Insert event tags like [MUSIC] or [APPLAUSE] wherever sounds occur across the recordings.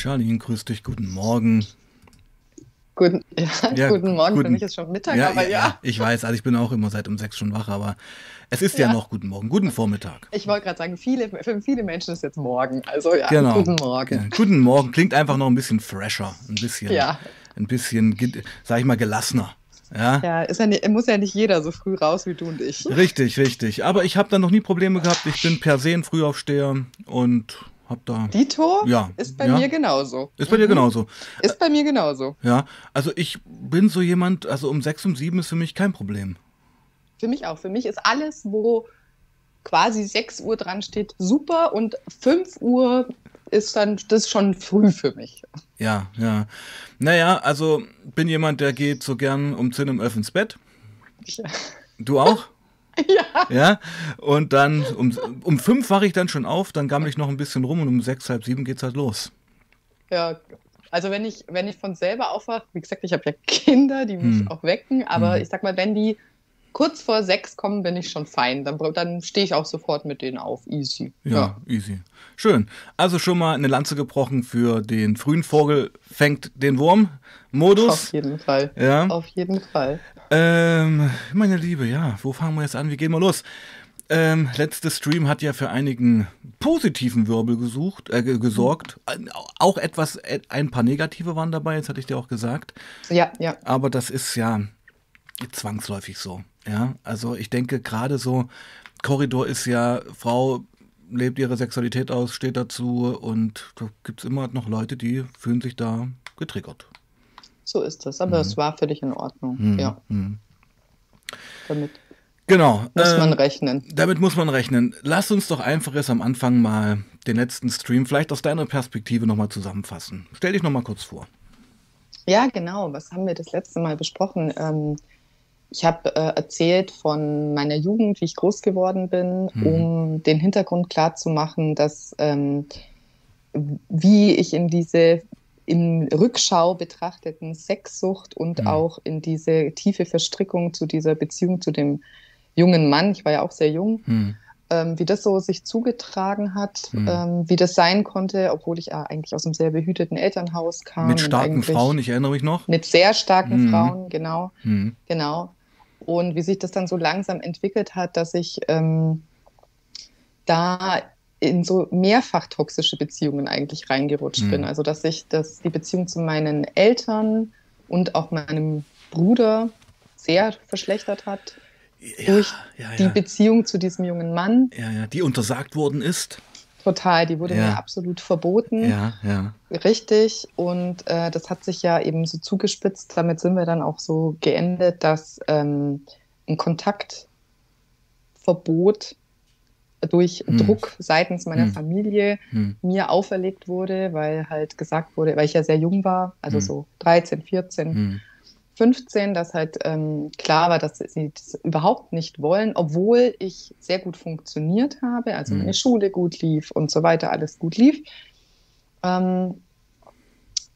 Charlene, grüß dich, guten Morgen. Guten, [LAUGHS] ja, ja, guten Morgen, guten, für mich ist schon Mittag, ja, aber ja. ja. Ich weiß, also ich bin auch immer seit um sechs schon wach, aber es ist ja, noch guten Morgen, guten Vormittag. Ich wollte gerade sagen, viele, für viele Menschen ist jetzt morgen, also ja, genau. guten Morgen. guten Morgen, klingt einfach noch ein bisschen fresher, ein bisschen, ein bisschen, sag ich mal, gelassener. Ja, ja, ist ja nicht, muss ja nicht jeder so früh raus wie du und ich. Richtig, richtig. Aber ich habe da noch nie Probleme gehabt. Ich bin per se ein Frühaufsteher und hab da. Dito? Ja. Ist bei ja. mir genauso. Ist bei mhm. dir genauso. Ist bei mir genauso. Ja, also ich bin so jemand, also um sechs, um sieben ist für mich kein Problem. Für mich auch. Für mich ist alles, wo quasi 6 Uhr dran steht, super und 5 Uhr ist dann das ist schon früh für mich. Ja, ja. Naja, also bin jemand, der geht so gern um 10 um 11 ins Bett. Ja. Du auch? [LAUGHS] [LAUGHS] Ja. Ja. Und dann um, um fünf wache ich dann schon auf, dann gammel ich noch ein bisschen rum und um sechs, halb sieben geht's halt los. Ja, also wenn ich, wenn ich von selber aufwache, wie gesagt, ich habe ja Kinder, die mich hm. auch wecken, aber hm. ich sag mal, wenn die kurz vor sechs kommen, bin ich schon fein. Dann, dann stehe ich auch sofort mit denen auf. Easy. Ja, ja, easy. Schön. Also schon mal eine Lanze gebrochen für den frühen Vogel fängt den Wurm. Modus. Auf jeden Fall. Ja. Auf jeden Fall. Ähm, meine Liebe, ja, wo fangen wir jetzt an? Wie gehen wir los? Ähm, letzte Stream hat ja für einigen positiven Wirbel gesucht, äh, gesorgt. Auch etwas, äh, ein paar negative waren dabei, jetzt hatte ich dir auch gesagt. Ja, ja. Aber das ist ja zwangsläufig so. Ja, also ich denke gerade so, Korridor ist ja, Frau lebt ihre Sexualität aus, steht dazu und da gibt es immer noch Leute, die fühlen sich da getriggert. So ist das, aber mhm. es war völlig in Ordnung, mhm. ja. Mhm. Damit genau, muss äh, man rechnen. Damit muss man rechnen. Lass uns doch einfach jetzt am Anfang mal den letzten Stream vielleicht aus deiner Perspektive nochmal zusammenfassen. Stell dich nochmal kurz vor. Ja, genau. Was haben wir das letzte Mal besprochen? Ähm, ich habe äh, erzählt von meiner Jugend, wie ich groß geworden bin, mhm. um den Hintergrund klar zu machen, dass ähm, wie ich in diese in Rückschau betrachteten Sexsucht und mhm. auch in diese tiefe Verstrickung zu dieser Beziehung zu dem jungen Mann, ich war ja auch sehr jung, mhm. ähm, wie das so sich zugetragen hat, mhm. ähm, wie das sein konnte, obwohl ich ja eigentlich aus einem sehr behüteten Elternhaus kam. Mit starken Frauen, ich erinnere mich noch. Mit sehr starken mhm. Frauen, genau. Mhm. Genau und wie sich das dann so langsam entwickelt hat, dass ich ähm, da in so mehrfach toxische Beziehungen eigentlich reingerutscht mhm. bin. Also dass sich das, die Beziehung zu meinen Eltern und auch meinem Bruder sehr verschlechtert hat. Ja, durch ja, ja. die Beziehung zu diesem jungen Mann. Ja, ja, die untersagt worden ist. Total, die wurde mir absolut verboten. Ja, ja. Richtig. Und äh, das hat sich ja eben so zugespitzt. Damit sind wir dann auch so geendet, dass ähm, ein Kontaktverbot durch hm. Druck seitens meiner hm. Familie hm. mir auferlegt wurde, weil halt gesagt wurde, weil ich ja sehr jung war, also hm. so 13, 14, 15, dass halt ähm, klar war, dass sie das überhaupt nicht wollen, obwohl ich sehr gut funktioniert habe, also meine mhm. Schule gut lief und so weiter, alles gut lief. Ähm,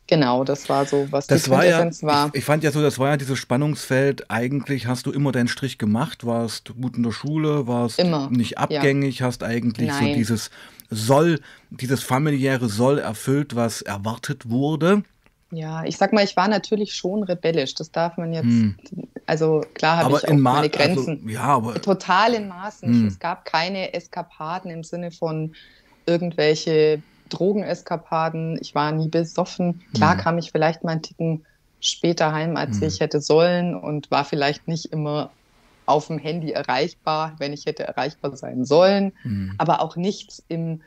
genau, das war so, was das die war ja, war. Ich, ich, fand ja so, das war ja dieses Spannungsfeld, eigentlich hast du immer deinen Strich gemacht, warst gut in der Schule, warst immer. nicht abgängig, ja. hast eigentlich Nein. so dieses Soll, dieses familiäre Soll erfüllt, was erwartet wurde. Ja, ich sag mal, ich war natürlich schon rebellisch. Das darf man jetzt, hm. also klar habe ich auch meine also, Grenzen. Also, ja, aber total in Maßen. Hm. Es gab keine Eskapaden im Sinne von irgendwelche Drogeneskapaden. Ich war nie besoffen. Klar hm. kam ich vielleicht mal einen Ticken später heim, als hm. ich hätte sollen und war vielleicht nicht immer auf dem Handy erreichbar, wenn ich hätte erreichbar sein sollen. Hm. Aber auch nichts im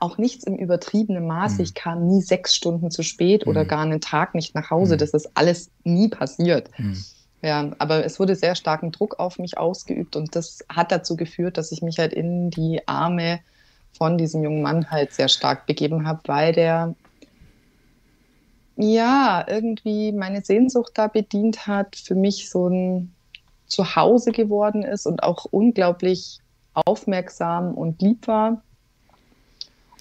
auch nichts im übertriebenen Maße. Mhm. Ich kam nie sechs Stunden zu spät mhm. oder gar einen Tag nicht nach Hause. Mhm. Das ist alles nie passiert. Mhm. Ja, aber es wurde sehr starken Druck auf mich ausgeübt und das hat dazu geführt, dass ich mich halt in die Arme von diesem jungen Mann halt sehr stark begeben habe, weil der ja irgendwie meine Sehnsucht da bedient hat, für mich so ein Zuhause geworden ist und auch unglaublich aufmerksam und lieb war.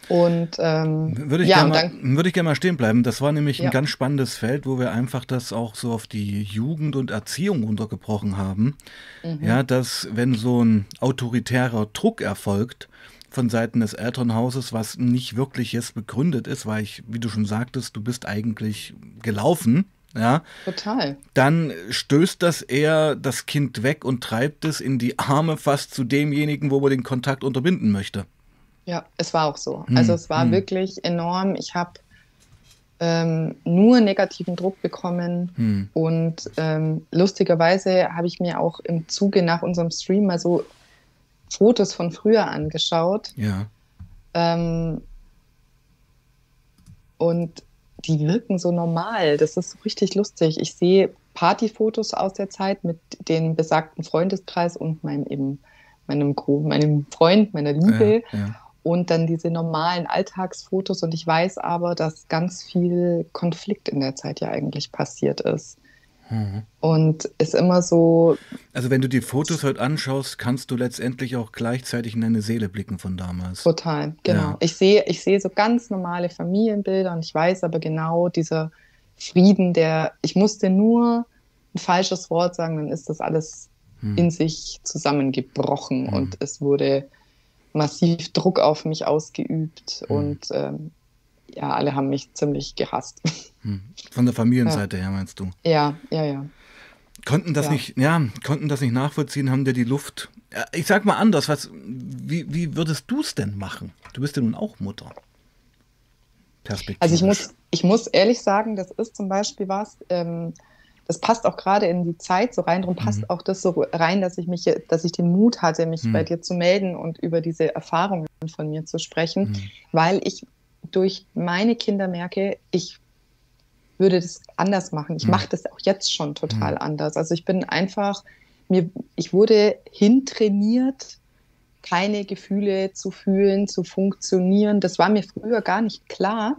Und ähm, würde ich ja, gerne mal, würde ich gerne mal stehen bleiben. Das war nämlich ja. ein ganz spannendes Feld, wo wir einfach das auch so auf die Jugend und Erziehung runtergebrochen haben. Mhm. Ja, dass wenn so ein autoritärer Druck erfolgt von Seiten des Elternhauses, was nicht wirklich jetzt begründet ist, weil ich, wie du schon sagtest, du bist eigentlich gelaufen. Ja, total. Dann stößt das eher das Kind weg und treibt es in die Arme fast zu demjenigen, wo man den Kontakt unterbinden möchte. Ja, es war auch so. Hm. Also es war hm. wirklich enorm. Ich habe ähm, nur negativen Druck bekommen. Hm. Und ähm, lustigerweise habe ich mir auch im Zuge nach unserem Stream mal so Fotos von früher angeschaut. Ja. Ähm, und die wirken so normal. Das ist so richtig lustig. Ich sehe Partyfotos aus der Zeit mit dem besagten Freundeskreis und meinem eben meinem, meinem Freund, meiner Liebe. Ja, ja und dann diese normalen Alltagsfotos. Und ich weiß aber, dass ganz viel Konflikt in der Zeit ja eigentlich passiert ist. Mhm. Und ist immer so. Also, wenn du die Fotos heute anschaust, kannst du letztendlich auch gleichzeitig in deine Seele blicken von damals. Total, genau. Ja. Ich sehe ich sehe so ganz normale Familienbilder und ich weiß aber genau, dieser Frieden, der. Ich musste nur ein falsches Wort sagen, dann ist das alles hm. in sich zusammengebrochen hm. und es wurde massiv Druck auf mich ausgeübt mhm. und ähm, ja, alle haben mich ziemlich gehasst. [LAUGHS] Hm. Von der Familienseite ja. her meinst du? Ja, ja, ja. Konnten das ja. nicht, ja, konnten das nicht nachvollziehen, haben dir die Luft. Ich sag mal anders, was, wie, wie würdest du es denn machen? Du bist ja nun auch Mutter. Also ich muss, ich muss ehrlich sagen, das ist zum Beispiel was, ähm, das passt auch gerade in die Zeit so rein. Darum passt mhm. auch das so rein, dass ich mich, dass ich den Mut hatte, mich mhm. bei dir zu melden und über diese Erfahrungen von mir zu sprechen, mhm. weil ich durch meine Kinder merke, ich würde das anders machen. Ich mhm. mache das auch jetzt schon total mhm. anders. Also ich bin einfach, mir, ich wurde hintrainiert, keine Gefühle zu fühlen, zu funktionieren. Das war mir früher gar nicht klar,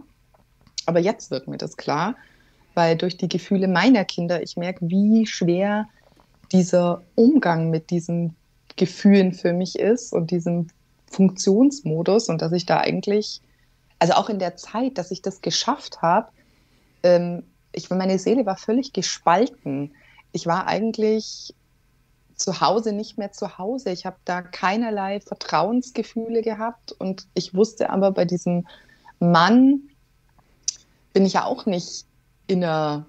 aber jetzt wird mir das klar weil durch die Gefühle meiner Kinder ich merke, wie schwer dieser Umgang mit diesen Gefühlen für mich ist und diesem Funktionsmodus und dass ich da eigentlich, also auch in der Zeit, dass ich das geschafft habe, ähm, ich, meine Seele war völlig gespalten. Ich war eigentlich zu Hause nicht mehr zu Hause. Ich habe da keinerlei Vertrauensgefühle gehabt und ich wusste aber bei diesem Mann bin ich ja auch nicht in einer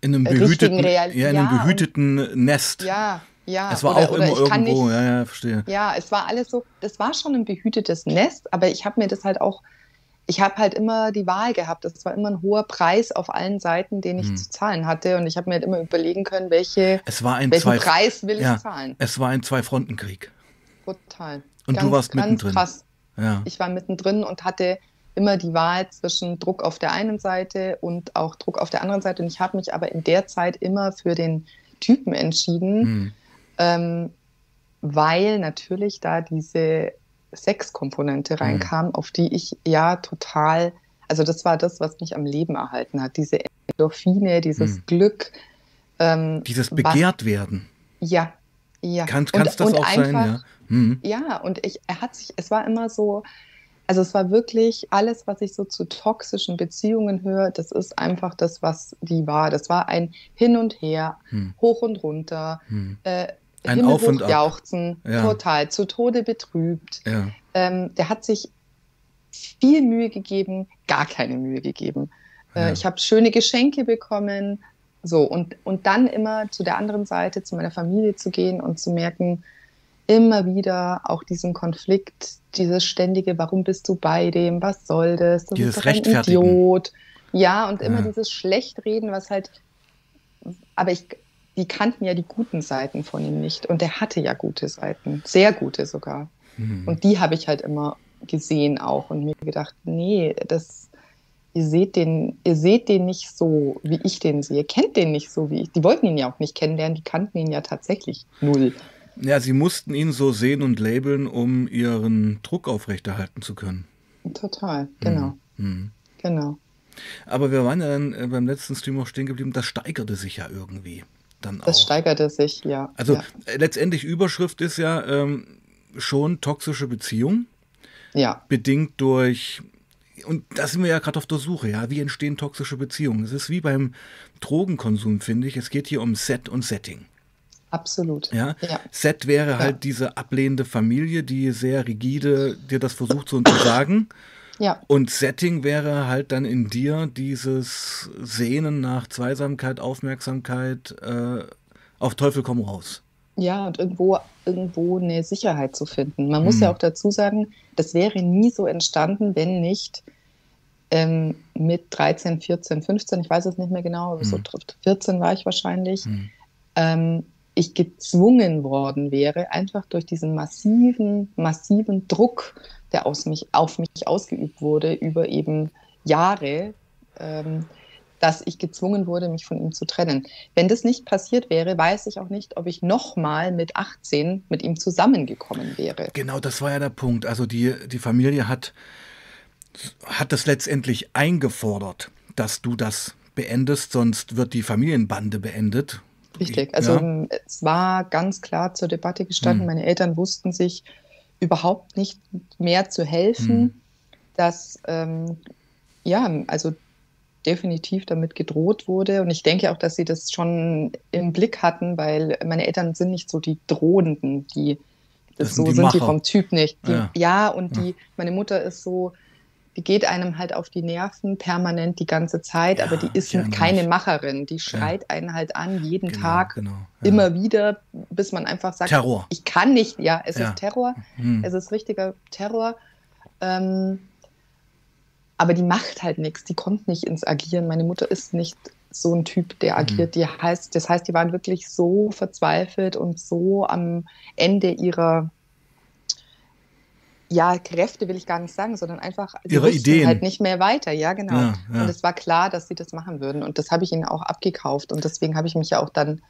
in einem behüteten, ja, in einem ja, behüteten und, Nest. Ja, ja. Es war oder, auch immer irgendwo, nicht, ja, ja, verstehe. Ja, es war alles so, das war schon ein behütetes Nest, aber ich habe mir das halt auch, ich habe halt immer die Wahl gehabt. Das war immer ein hoher Preis auf allen Seiten, den ich hm. zu zahlen hatte. Und ich habe mir halt immer überlegen können, welche, es war ein welchen zwei, Preis will ja, ich zahlen. Es war ein Zwei-Fronten-Krieg. Total. Und ganz, du warst mittendrin. Krass. Ja. Ich war mittendrin und hatte immer die Wahl zwischen Druck auf der einen Seite und auch Druck auf der anderen Seite. Und ich habe mich aber in der Zeit immer für den Typen entschieden, mhm. Ähm, weil natürlich da diese Sexkomponente hm. reinkam, mhm. auf die ich ja total, also das war das, was mich am Leben erhalten hat. Diese Endorphine, dieses mhm. Glück. Ähm, dieses Begehrtwerden. Ja, ja. Kann es das auch einfach, sein, ja? Mhm. Ja, und ich, er hat sich, es war immer so, also es war wirklich alles, was ich so zu toxischen Beziehungen höre, das ist einfach das, was die war. Das war ein Hin und Her, hm. hoch und runter, hm. äh, ein Himmel Auf und jauchzen, ja. total, zu Tode betrübt. Ja. Ähm, der hat sich viel Mühe gegeben, gar keine Mühe gegeben. Äh, ja. Ich habe schöne Geschenke bekommen, so und, und dann immer zu der anderen Seite, zu meiner Familie zu gehen und zu merken, immer wieder auch diesen Konflikt, dieses ständige, warum bist du bei dem, was soll das, das dieses ist doch ein Idiot. Ja, und immer dieses Schlechtreden, was halt, aber ich, die kannten ja die guten Seiten von ihm nicht und er hatte ja gute Seiten, sehr gute sogar. Mhm. Und die habe ich halt immer gesehen auch und mir gedacht, nee, das, ihr seht den, ihr seht den nicht so, wie ich den sehe, kennt den nicht so wie ich. Die wollten ihn ja auch nicht kennenlernen, die kannten ihn ja tatsächlich null. Ja, sie mussten ihn so sehen und labeln, um ihren Druck aufrechterhalten zu können. Total, genau. Mhm. mhm. Genau. Aber wir waren ja dann äh, beim letzten Stream auch stehen geblieben, das steigerte sich ja irgendwie. Dann das auch. steigerte sich, ja. Also ja. Äh, letztendlich Überschrift ist ja ähm, schon toxische Beziehung. Ja. Bedingt durch, und da sind wir ja gerade auf der Suche, ja, wie entstehen toxische Beziehungen? Es ist wie beim Drogenkonsum, finde ich. Es geht hier um Set und Setting. Absolut. Ja? ja. Set wäre halt ja. diese ablehnende Familie, die sehr rigide dir das versucht zu sagen. Ja. Und Setting wäre halt dann in dir dieses Sehnen nach Zweisamkeit, Aufmerksamkeit, äh, auf Teufel komm raus. Ja, und irgendwo, irgendwo eine Sicherheit zu finden. Man muss hm. ja auch dazu sagen, das wäre nie so entstanden, wenn nicht ähm, mit 13, 14, 15, ich weiß es nicht mehr genau, hm. so 14 war ich wahrscheinlich, hm. ähm, ich gezwungen worden wäre, einfach durch diesen massiven, massiven Druck, der aus mich, auf mich ausgeübt wurde über eben Jahre, ähm, dass ich gezwungen wurde, mich von ihm zu trennen. Wenn das nicht passiert wäre, weiß ich auch nicht, ob ich nochmal mit 18 mit ihm zusammengekommen wäre. Genau, das war ja der Punkt. Also die, die Familie hat, hat das letztendlich eingefordert, dass du das beendest, sonst wird die Familienbande beendet. Richtig, also ja. es war ganz klar zur Debatte gestanden. Hm. Meine Eltern wussten sich überhaupt nicht mehr zu helfen, hm. dass ähm, ja, also definitiv damit gedroht wurde. Und ich denke auch, dass sie das schon im Blick hatten, weil meine Eltern sind nicht so die Drohenden, die das, das so sind, die, sind die vom Typ nicht. Die, ja. ja. und die, meine Mutter ist so, die geht einem halt auf die Nerven permanent die ganze Zeit, ja, aber die ist keine Macherin. Die schreit ja. einen halt an, jeden genau, Tag, genau, immer wieder, bis man einfach sagt, Terror. ich kann nicht. Ja, es ist Terror. Hm. Es ist richtiger Terror. Ähm, aber die macht halt nichts, die kommt nicht ins Agieren. Meine Mutter ist nicht so ein Typ, der mhm. agiert. Die heißt, das heißt, die waren wirklich so verzweifelt und so am Ende ihrer ja, Kräfte will ich gar nicht sagen, sondern einfach ihre Ideen halt nicht mehr weiter. Ja, genau. Ja, ja. Und es war klar, dass sie das machen würden und das habe ich ihnen auch abgekauft und deswegen habe ich mich ja auch dann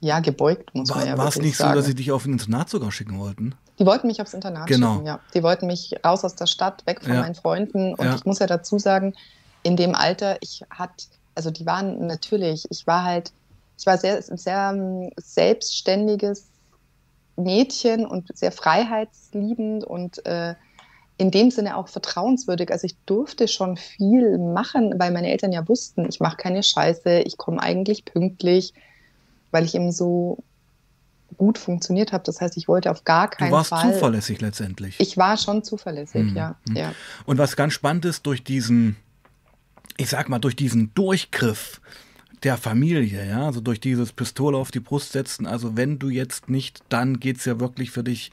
ja gebeugt, muss war, man ja War es nicht sagen. so, dass sie dich auf ein Internat sogar schicken wollten? Die wollten mich aufs Internat genau. schicken, ja. Die wollten mich raus aus der Stadt, weg von ja. meinen Freunden. Und ich muss ja dazu sagen, in dem Alter, ich hatte, also die waren natürlich, ich war halt, ich war sehr, sehr ähm, selbstständiges Mädchen und sehr freiheitsliebend und äh, in dem Sinne auch vertrauenswürdig. Also ich durfte schon viel machen, weil meine Eltern ja wussten, ich mache keine Scheiße, ich komme eigentlich pünktlich, weil ich eben so gut funktioniert habe. Das heißt, ich wollte auf gar keinen Fall. Du warst Fall, zuverlässig letztendlich. Ich war schon zuverlässig, mhm. ja, mhm. ja. Und was ganz spannend ist, durch diesen, ich sag mal, durch diesen Durchgriff der Familie, ja, also durch dieses Pistole auf die Brust setzen, also wenn du jetzt nicht, dann geht es ja wirklich für dich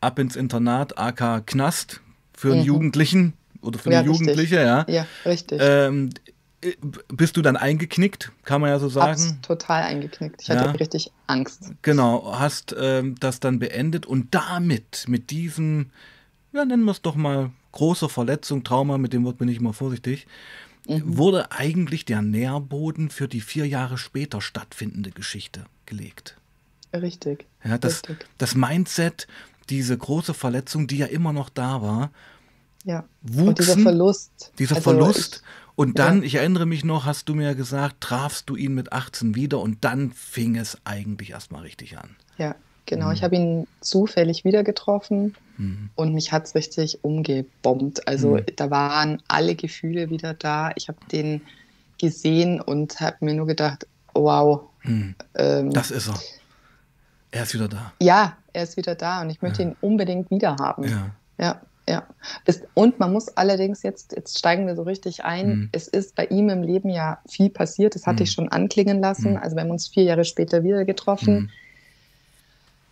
ab ins Internat, AK Knast, für einen mhm. Jugendlichen oder für ja, eine Jugendliche, ja. Ja, richtig. Ähm, bist du dann eingeknickt, kann man ja so sagen? Hab's total eingeknickt. Ich hatte richtig Angst. Genau, hast ähm, das dann beendet und damit, mit diesem, ja, nennen wir es doch mal, große Verletzung, Trauma, mit dem Wort bin ich immer vorsichtig, mhm. wurde eigentlich der Nährboden für die vier Jahre später stattfindende Geschichte gelegt. Richtig. Ja, das, richtig. das Mindset, diese große Verletzung, die ja immer noch da war, ja. wuchsen. Und dieser Verlust. Dieser also Verlust. Ich, und dann, ja. ich erinnere mich noch, hast du mir gesagt, trafst du ihn mit 18 wieder und dann fing es eigentlich erstmal richtig an. Ja, genau. Mhm. Ich habe ihn zufällig wieder getroffen mhm. und mich hat es richtig umgebombt. Also mhm. da waren alle Gefühle wieder da. Ich habe den gesehen und habe mir nur gedacht, wow. Mhm. Ähm, das ist er. Er ist wieder da. Ja, er ist wieder da und ich möchte ja. ihn unbedingt wieder haben. Ja. Ja. Ja, und man muss allerdings jetzt, jetzt steigen wir so richtig ein, mhm. es ist bei ihm im Leben ja viel passiert, das hatte mhm. ich schon anklingen lassen. Mhm. Also wir haben uns vier Jahre später wieder getroffen. Mhm.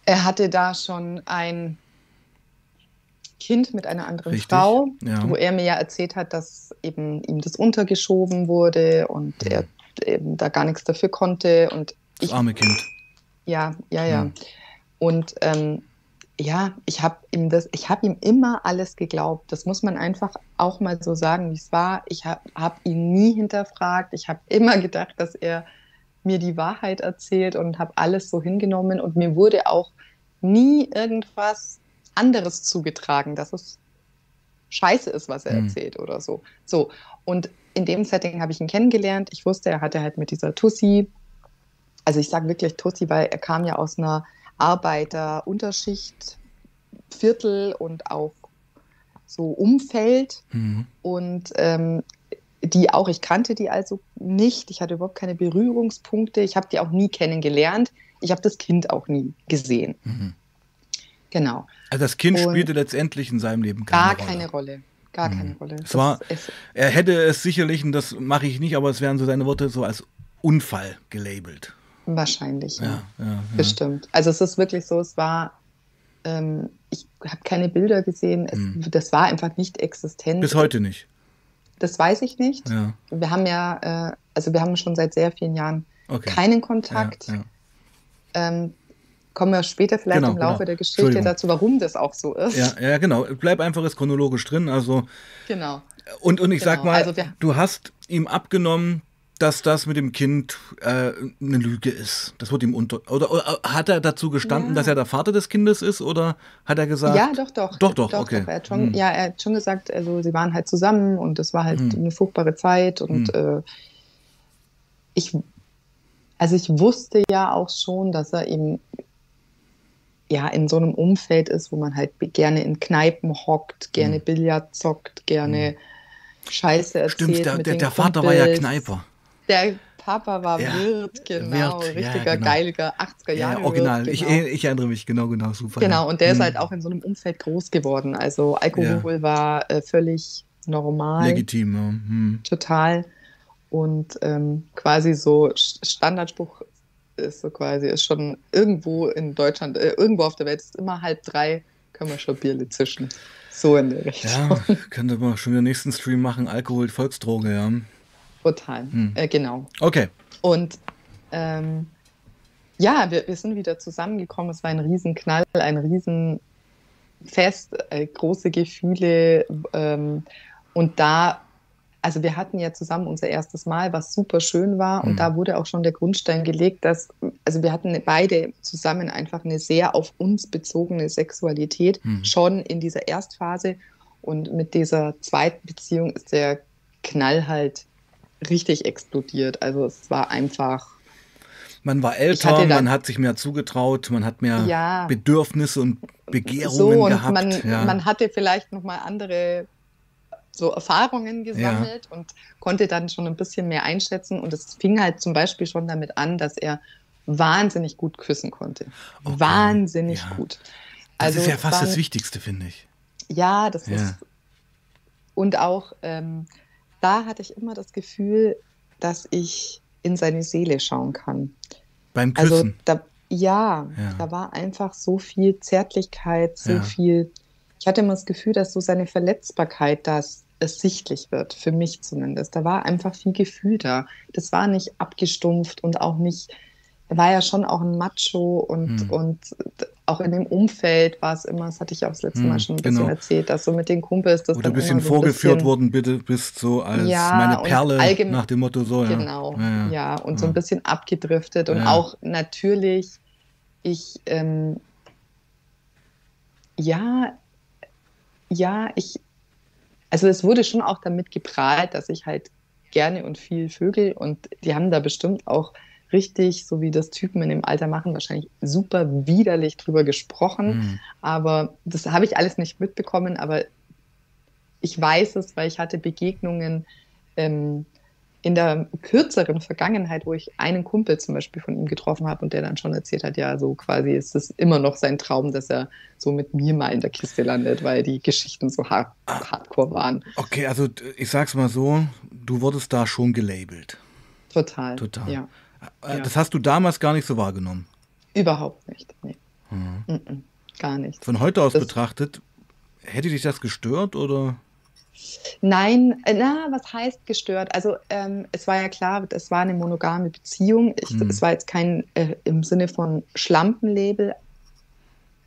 Er hatte da schon ein Kind mit einer anderen richtig. Frau, ja. wo er mir ja erzählt hat, dass eben ihm das untergeschoben wurde und mhm. er eben da gar nichts dafür konnte. Und das ich, arme Kind. Ja, ja, ja. Mhm. Und ähm, ja, ich habe ihm das, ich habe ihm immer alles geglaubt. Das muss man einfach auch mal so sagen, wie es war. Ich habe hab ihn nie hinterfragt. Ich habe immer gedacht, dass er mir die Wahrheit erzählt und habe alles so hingenommen. Und mir wurde auch nie irgendwas anderes zugetragen, dass es scheiße ist, was er mhm. erzählt oder so. So. Und in dem Setting habe ich ihn kennengelernt. Ich wusste, er hatte halt mit dieser Tussi, also ich sage wirklich Tussi, weil er kam ja aus einer Arbeiterunterschicht, Viertel und auch so Umfeld. Mhm. Und ähm, die auch, ich kannte die also nicht. Ich hatte überhaupt keine Berührungspunkte. Ich habe die auch nie kennengelernt. ich habe das Kind auch nie gesehen. Mhm. Genau. Also das Kind und spielte letztendlich in seinem Leben keine gar Rolle. keine Rolle. Gar mhm. keine Rolle. Es war, er hätte es sicherlich, und das mache ich nicht, aber es wären so seine Worte, so als Unfall gelabelt. Wahrscheinlich, ja. ja, ja, ja. Bestimmt. Also es ist wirklich so, es war, ähm, ich habe keine Bilder gesehen, es, mhm. das war einfach nicht existent. Bis heute nicht. Das weiß ich nicht. Wir haben ja, äh, also wir haben schon seit sehr vielen Jahren okay. keinen Kontakt. Ähm, kommen wir später vielleicht genau, im Laufe genau. der Geschichte dazu, warum das auch so ist. Ja, ja, genau. Bleib einfach jetzt chronologisch drin. Also genau. Und, und ich genau. sag mal, also du hast ihm abgenommen, dass das mit dem Kind äh, eine Lüge ist. Das wird ihm unter. Oder, oder hat er dazu gestanden, ja. dass er der Vater des Kindes ist? Oder hat er gesagt. Ja, doch, doch. Doch, doch, doch okay. Doch, er schon, hm. Ja, er hat schon gesagt, also sie waren halt zusammen und es war halt hm. eine furchtbare Zeit und hm. äh, ich. Also ich wusste ja auch schon, dass er eben ja in so einem Umfeld ist, wo man halt gerne in Kneipen hockt, gerne mhm. Billard zockt, gerne mhm. Scheiße erzählt. Stimmt, der, der, der Vater war ja Kneiper. Der Papa war ja, Wirt, genau, Wirt, richtiger ja, genau. geiliger 80er Jahre. Ja, original. Wirt, genau. ich, ich, erinnere mich, genau, genau, super. Genau, und der mhm. ist halt auch in so einem Umfeld groß geworden. Also Alkohol war äh, völlig normal. Legitim, ja. Hm. Total. Und ähm, quasi so Standardspruch ist so quasi, ist schon irgendwo in Deutschland, äh, irgendwo auf der Welt ist immer halb drei, können wir schon Bierle zischen. So in der Richtung. Ja, [LAUGHS] könnte man schon den nächsten Stream machen, Alkohol, Volksdroge, ja. Total, hm. äh, genau. Okay. Und ähm, ja, wir, wir sind wieder zusammengekommen. Es war ein Riesenknall, ein Riesenfest, äh, große Gefühle. Ähm, und da also wir hatten ja zusammen unser erstes Mal, was super schön war. Und mhm. da wurde auch schon der Grundstein gelegt, dass, also wir hatten beide zusammen einfach eine sehr auf uns bezogene Sexualität, mhm. schon in dieser Erstphase. Und mit dieser zweiten Beziehung ist der Knall halt richtig explodiert. Also es war einfach. Man war älter, man hat sich mehr zugetraut, man hat mehr ja, Bedürfnisse und Begehrungen so, und gehabt. Man, ja. man hatte vielleicht nochmal andere so Erfahrungen gesammelt ja. und konnte dann schon ein bisschen mehr einschätzen. Und es fing halt zum Beispiel schon damit an, dass er wahnsinnig gut küssen konnte. Okay. Wahnsinnig ja. gut. Also das ist ja fast war, das Wichtigste, finde ich. Ja, das ja. ist. Und auch ähm, da hatte ich immer das Gefühl, dass ich in seine Seele schauen kann. Beim also Küssen? Also da, ja, ja, da war einfach so viel Zärtlichkeit, so viel. Ich hatte immer das Gefühl, dass so seine Verletzbarkeit das es sichtlich wird, für mich zumindest. Da war einfach viel Gefühl da. Das war nicht abgestumpft und auch nicht, er war ja schon auch ein Macho und, hm. und auch in dem Umfeld war es immer, das hatte ich auch das letzte hm, Mal schon ein bisschen genau. erzählt, dass so mit den Kumpels das Oder ein bisschen so vorgeführt bisschen, worden, bitte bist so als ja, meine Perle nach dem Motto so. Ja. Genau, ja, ja. und so ein bisschen abgedriftet und auch natürlich, ich, ähm, ja, ja, ich, also es wurde schon auch damit geprahlt, dass ich halt gerne und viel Vögel und die haben da bestimmt auch richtig, so wie das Typen in dem Alter machen, wahrscheinlich super widerlich drüber gesprochen. Mhm. Aber das habe ich alles nicht mitbekommen, aber ich weiß es, weil ich hatte Begegnungen ähm, in der kürzeren Vergangenheit, wo ich einen Kumpel zum Beispiel von ihm getroffen habe und der dann schon erzählt hat, ja, so quasi ist es immer noch sein Traum, dass er so mit mir mal in der Kiste landet, weil die Geschichten so hard ah. hardcore waren. Okay, also ich sag's mal so, du wurdest da schon gelabelt. Total. Total. Ja. Äh, das hast du damals gar nicht so wahrgenommen? Überhaupt nicht. Nee. Mhm. -mm, gar nicht. Von heute aus das betrachtet, hätte dich das gestört oder? Nein, äh, na, was heißt gestört? Also ähm, es war ja klar, es war eine monogame Beziehung. Ich, mhm. Es war jetzt kein äh, im Sinne von Schlampenlabel.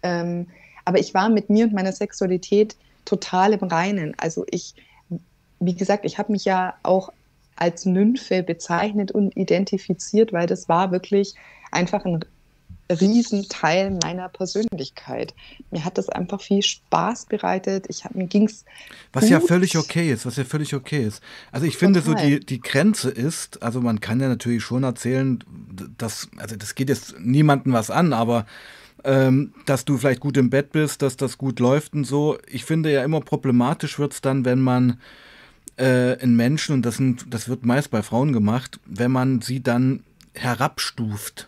Ähm, aber ich war mit mir und meiner Sexualität total im Reinen. Also ich, wie gesagt, ich habe mich ja auch als Nymphe bezeichnet und identifiziert, weil das war wirklich einfach ein Riesenteil meiner Persönlichkeit. Mir hat das einfach viel Spaß bereitet. Ich hab, mir ging's was gut. ja völlig okay ist, was ja völlig okay ist. Also ich finde Total. so die die Grenze ist, also man kann ja natürlich schon erzählen, dass also das geht jetzt niemandem was an, aber ähm, dass du vielleicht gut im Bett bist, dass das gut läuft und so. Ich finde ja immer problematisch wird es dann, wenn man äh, in Menschen und das sind das wird meist bei Frauen gemacht, wenn man sie dann herabstuft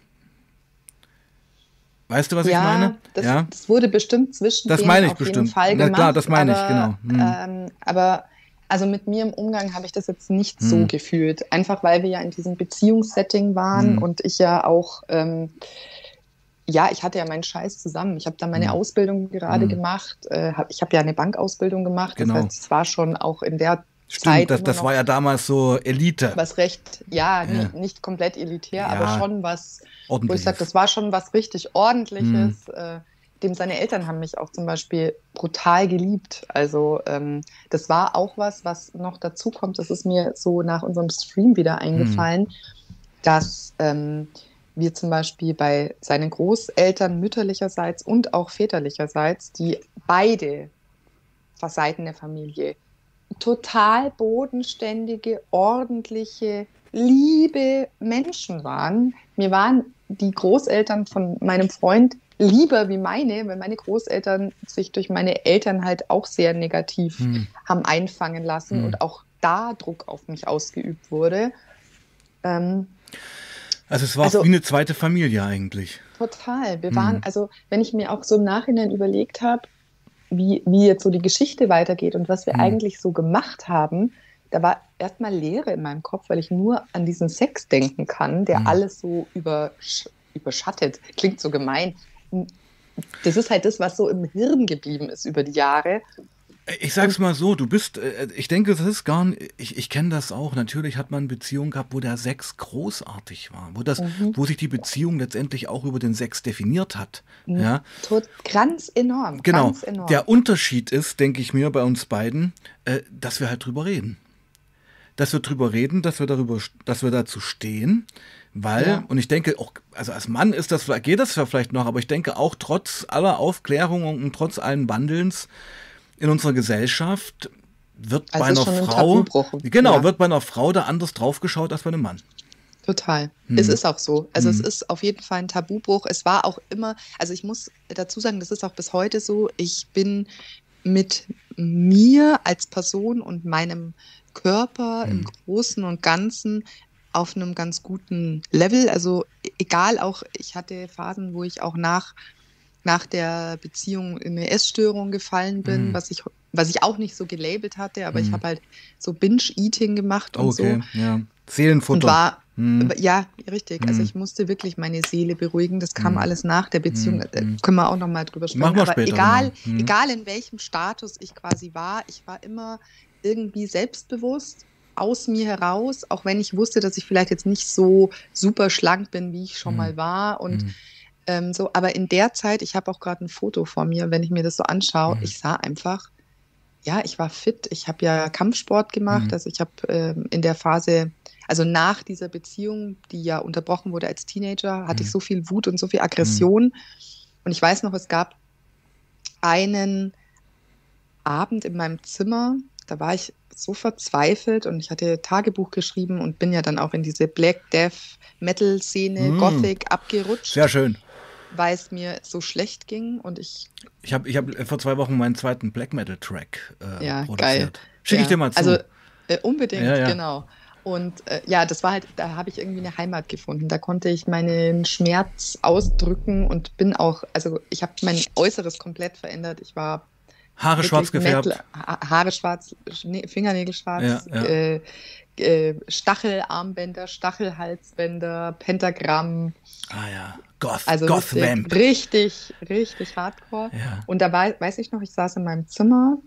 Weißt du, was ja, ich meine? Das, ja, das wurde bestimmt zwischen das meine ich auf bestimmt. jeden Fall gemacht. Na klar, das meine aber, ich, genau. Hm. Ähm, aber also mit mir im Umgang habe ich das jetzt nicht hm. so gefühlt. Einfach weil wir ja in diesem Beziehungssetting waren hm. und ich ja auch, ähm, ja, ich hatte ja meinen Scheiß zusammen. Ich habe da meine hm. Ausbildung gerade hm. gemacht. Äh, hab, ich habe ja eine Bankausbildung gemacht. Genau. Das heißt, es war schon auch in der Stimmt, das, das war ja damals so Elite. Was recht, ja, ja. Nicht, nicht, komplett elitär, ja. aber schon was, wo ich sage, das war schon was richtig Ordentliches. Hm. Äh, dem seine Eltern haben mich auch zum Beispiel brutal geliebt. Also ähm, das war auch was, was noch dazu kommt. Das ist mir so nach unserem Stream wieder eingefallen, mhm. dass ähm, wir zum Beispiel bei seinen Großeltern mütterlicherseits und auch väterlicherseits, die beide Seiten der Familie total bodenständige, ordentliche, liebe Menschen waren. Mir waren die Großeltern von meinem Freund lieber wie meine, weil meine Großeltern sich durch meine Eltern halt auch sehr negativ hm. haben einfangen lassen hm. und auch da Druck auf mich ausgeübt wurde. Ähm, also es war also, wie eine zweite Familie eigentlich. Total. Wir hm. waren, also wenn ich mir auch so im Nachhinein überlegt habe, wie, wie jetzt so die Geschichte weitergeht und was wir hm. eigentlich so gemacht haben, da war erstmal Leere in meinem Kopf, weil ich nur an diesen Sex denken kann, der hm. alles so übersch überschattet. Klingt so gemein das ist halt das, was so im Hirn geblieben ist über die Jahre. Ich sag's mal so, du bist, äh, ich denke, das ist gar nicht, ich, ich kenne das auch. Natürlich hat man Beziehungen gehabt, wo der Sex großartig war, wo das, mhm. wo sich die Beziehung letztendlich auch über den Sex definiert hat. Mhm. Ja. Tot, ganz enorm. Genau. Ganz enorm. Der Unterschied ist, denke ich mir, bei uns beiden, äh, dass wir halt drüber reden. Dass wir drüber reden, dass wir darüber, dass wir dazu stehen, weil, ja. und ich denke, auch, also als Mann ist das, geht das ja vielleicht noch, aber ich denke auch trotz aller Aufklärung und trotz allen Wandelns in unserer Gesellschaft wird also bei einer Frau, ein genau, ja. wird bei einer Frau da anders draufgeschaut als bei einem Mann. Total. Hm. Es ist auch so. Also hm. es ist auf jeden Fall ein Tabubruch. Es war auch immer, also ich muss dazu sagen, das ist auch bis heute so. Ich bin mit mir als Person und meinem Körper hm. im Großen und Ganzen auf einem ganz guten Level. Also egal auch, ich hatte Phasen, wo ich auch nach, nach der Beziehung in eine Essstörung gefallen bin, mhm. was ich was ich auch nicht so gelabelt hatte, aber mhm. ich habe halt so Binge-Eating gemacht und okay, so. Ja. Seelenfutter. Und war, mhm. Ja, richtig. Also mhm. ich musste wirklich meine Seele beruhigen. Das kam mhm. alles nach der Beziehung. Da mhm. können wir auch noch mal drüber sprechen. Machen wir aber später egal, egal in welchem Status ich quasi war, ich war immer irgendwie selbstbewusst aus mir heraus, auch wenn ich wusste, dass ich vielleicht jetzt nicht so super schlank bin, wie ich schon mal war. Und. Ähm, so, aber in der Zeit, ich habe auch gerade ein Foto vor mir, wenn ich mir das so anschaue, mhm. ich sah einfach, ja, ich war fit. Ich habe ja Kampfsport gemacht. Mhm. Also ich habe ähm, in der Phase, also nach dieser Beziehung, die ja unterbrochen wurde als Teenager, hatte ich mhm. so viel Wut und so viel Aggression. Mhm. Und ich weiß noch, es gab einen Abend in meinem Zimmer, da war ich so verzweifelt und ich hatte Tagebuch geschrieben und bin ja dann auch in diese Black Death Metal Szene, mm. Gothic abgerutscht. Sehr schön. Weil es mir so schlecht ging und ich. Ich habe ich hab vor zwei Wochen meinen zweiten Black Metal Track äh, ja, produziert. Geil. Schicke ich dir mal zu. Also äh, unbedingt, ja, ja. genau. Und äh, ja, das war halt, da habe ich irgendwie eine Heimat gefunden. Da konnte ich meinen Schmerz ausdrücken und bin auch, also ich habe mein Äußeres komplett verändert. Ich war Haare schwarz gefärbt. Metal, Haare schwarz, Fingernägel schwarz, ja, ja. Äh, äh, Stachelarmbänder, Stachelhalsbänder, Pentagramm. Ah ja, Goth, also Goth richtig, richtig, richtig hardcore. Ja. Und da war, weiß ich noch, ich saß in meinem Zimmer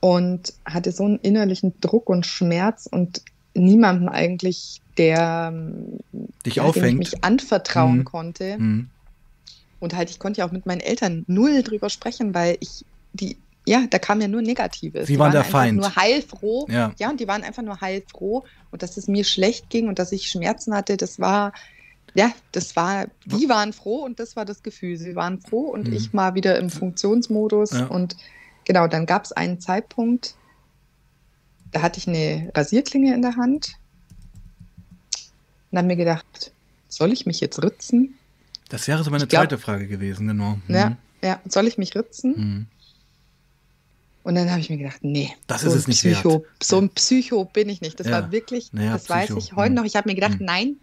und hatte so einen innerlichen Druck und Schmerz und niemanden eigentlich, der dich aufhängt. mich anvertrauen mhm. konnte. Mhm. Und halt, ich konnte ja auch mit meinen Eltern null drüber sprechen, weil ich die, ja, da kam ja nur Negatives. Sie waren, waren der Feind. Nur heilfroh. Ja. ja, und die waren einfach nur heilfroh. Und dass es mir schlecht ging und dass ich Schmerzen hatte, das war, ja, das war, die waren froh und das war das Gefühl. Sie waren froh und mhm. ich mal wieder im Funktionsmodus. Ja. Und genau, dann gab es einen Zeitpunkt, da hatte ich eine Rasierklinge in der Hand und habe mir gedacht, soll ich mich jetzt ritzen? Das wäre so meine glaub, zweite Frage gewesen, genau. Mhm. Ja, ja, soll ich mich ritzen? Mhm. Und dann habe ich mir gedacht, nee, das so ist es nicht Psycho, wert. So ein Psycho bin ich nicht. Das ja. war wirklich, naja, das Psycho. weiß ich heute mhm. noch. Ich habe mir gedacht, mhm. nein,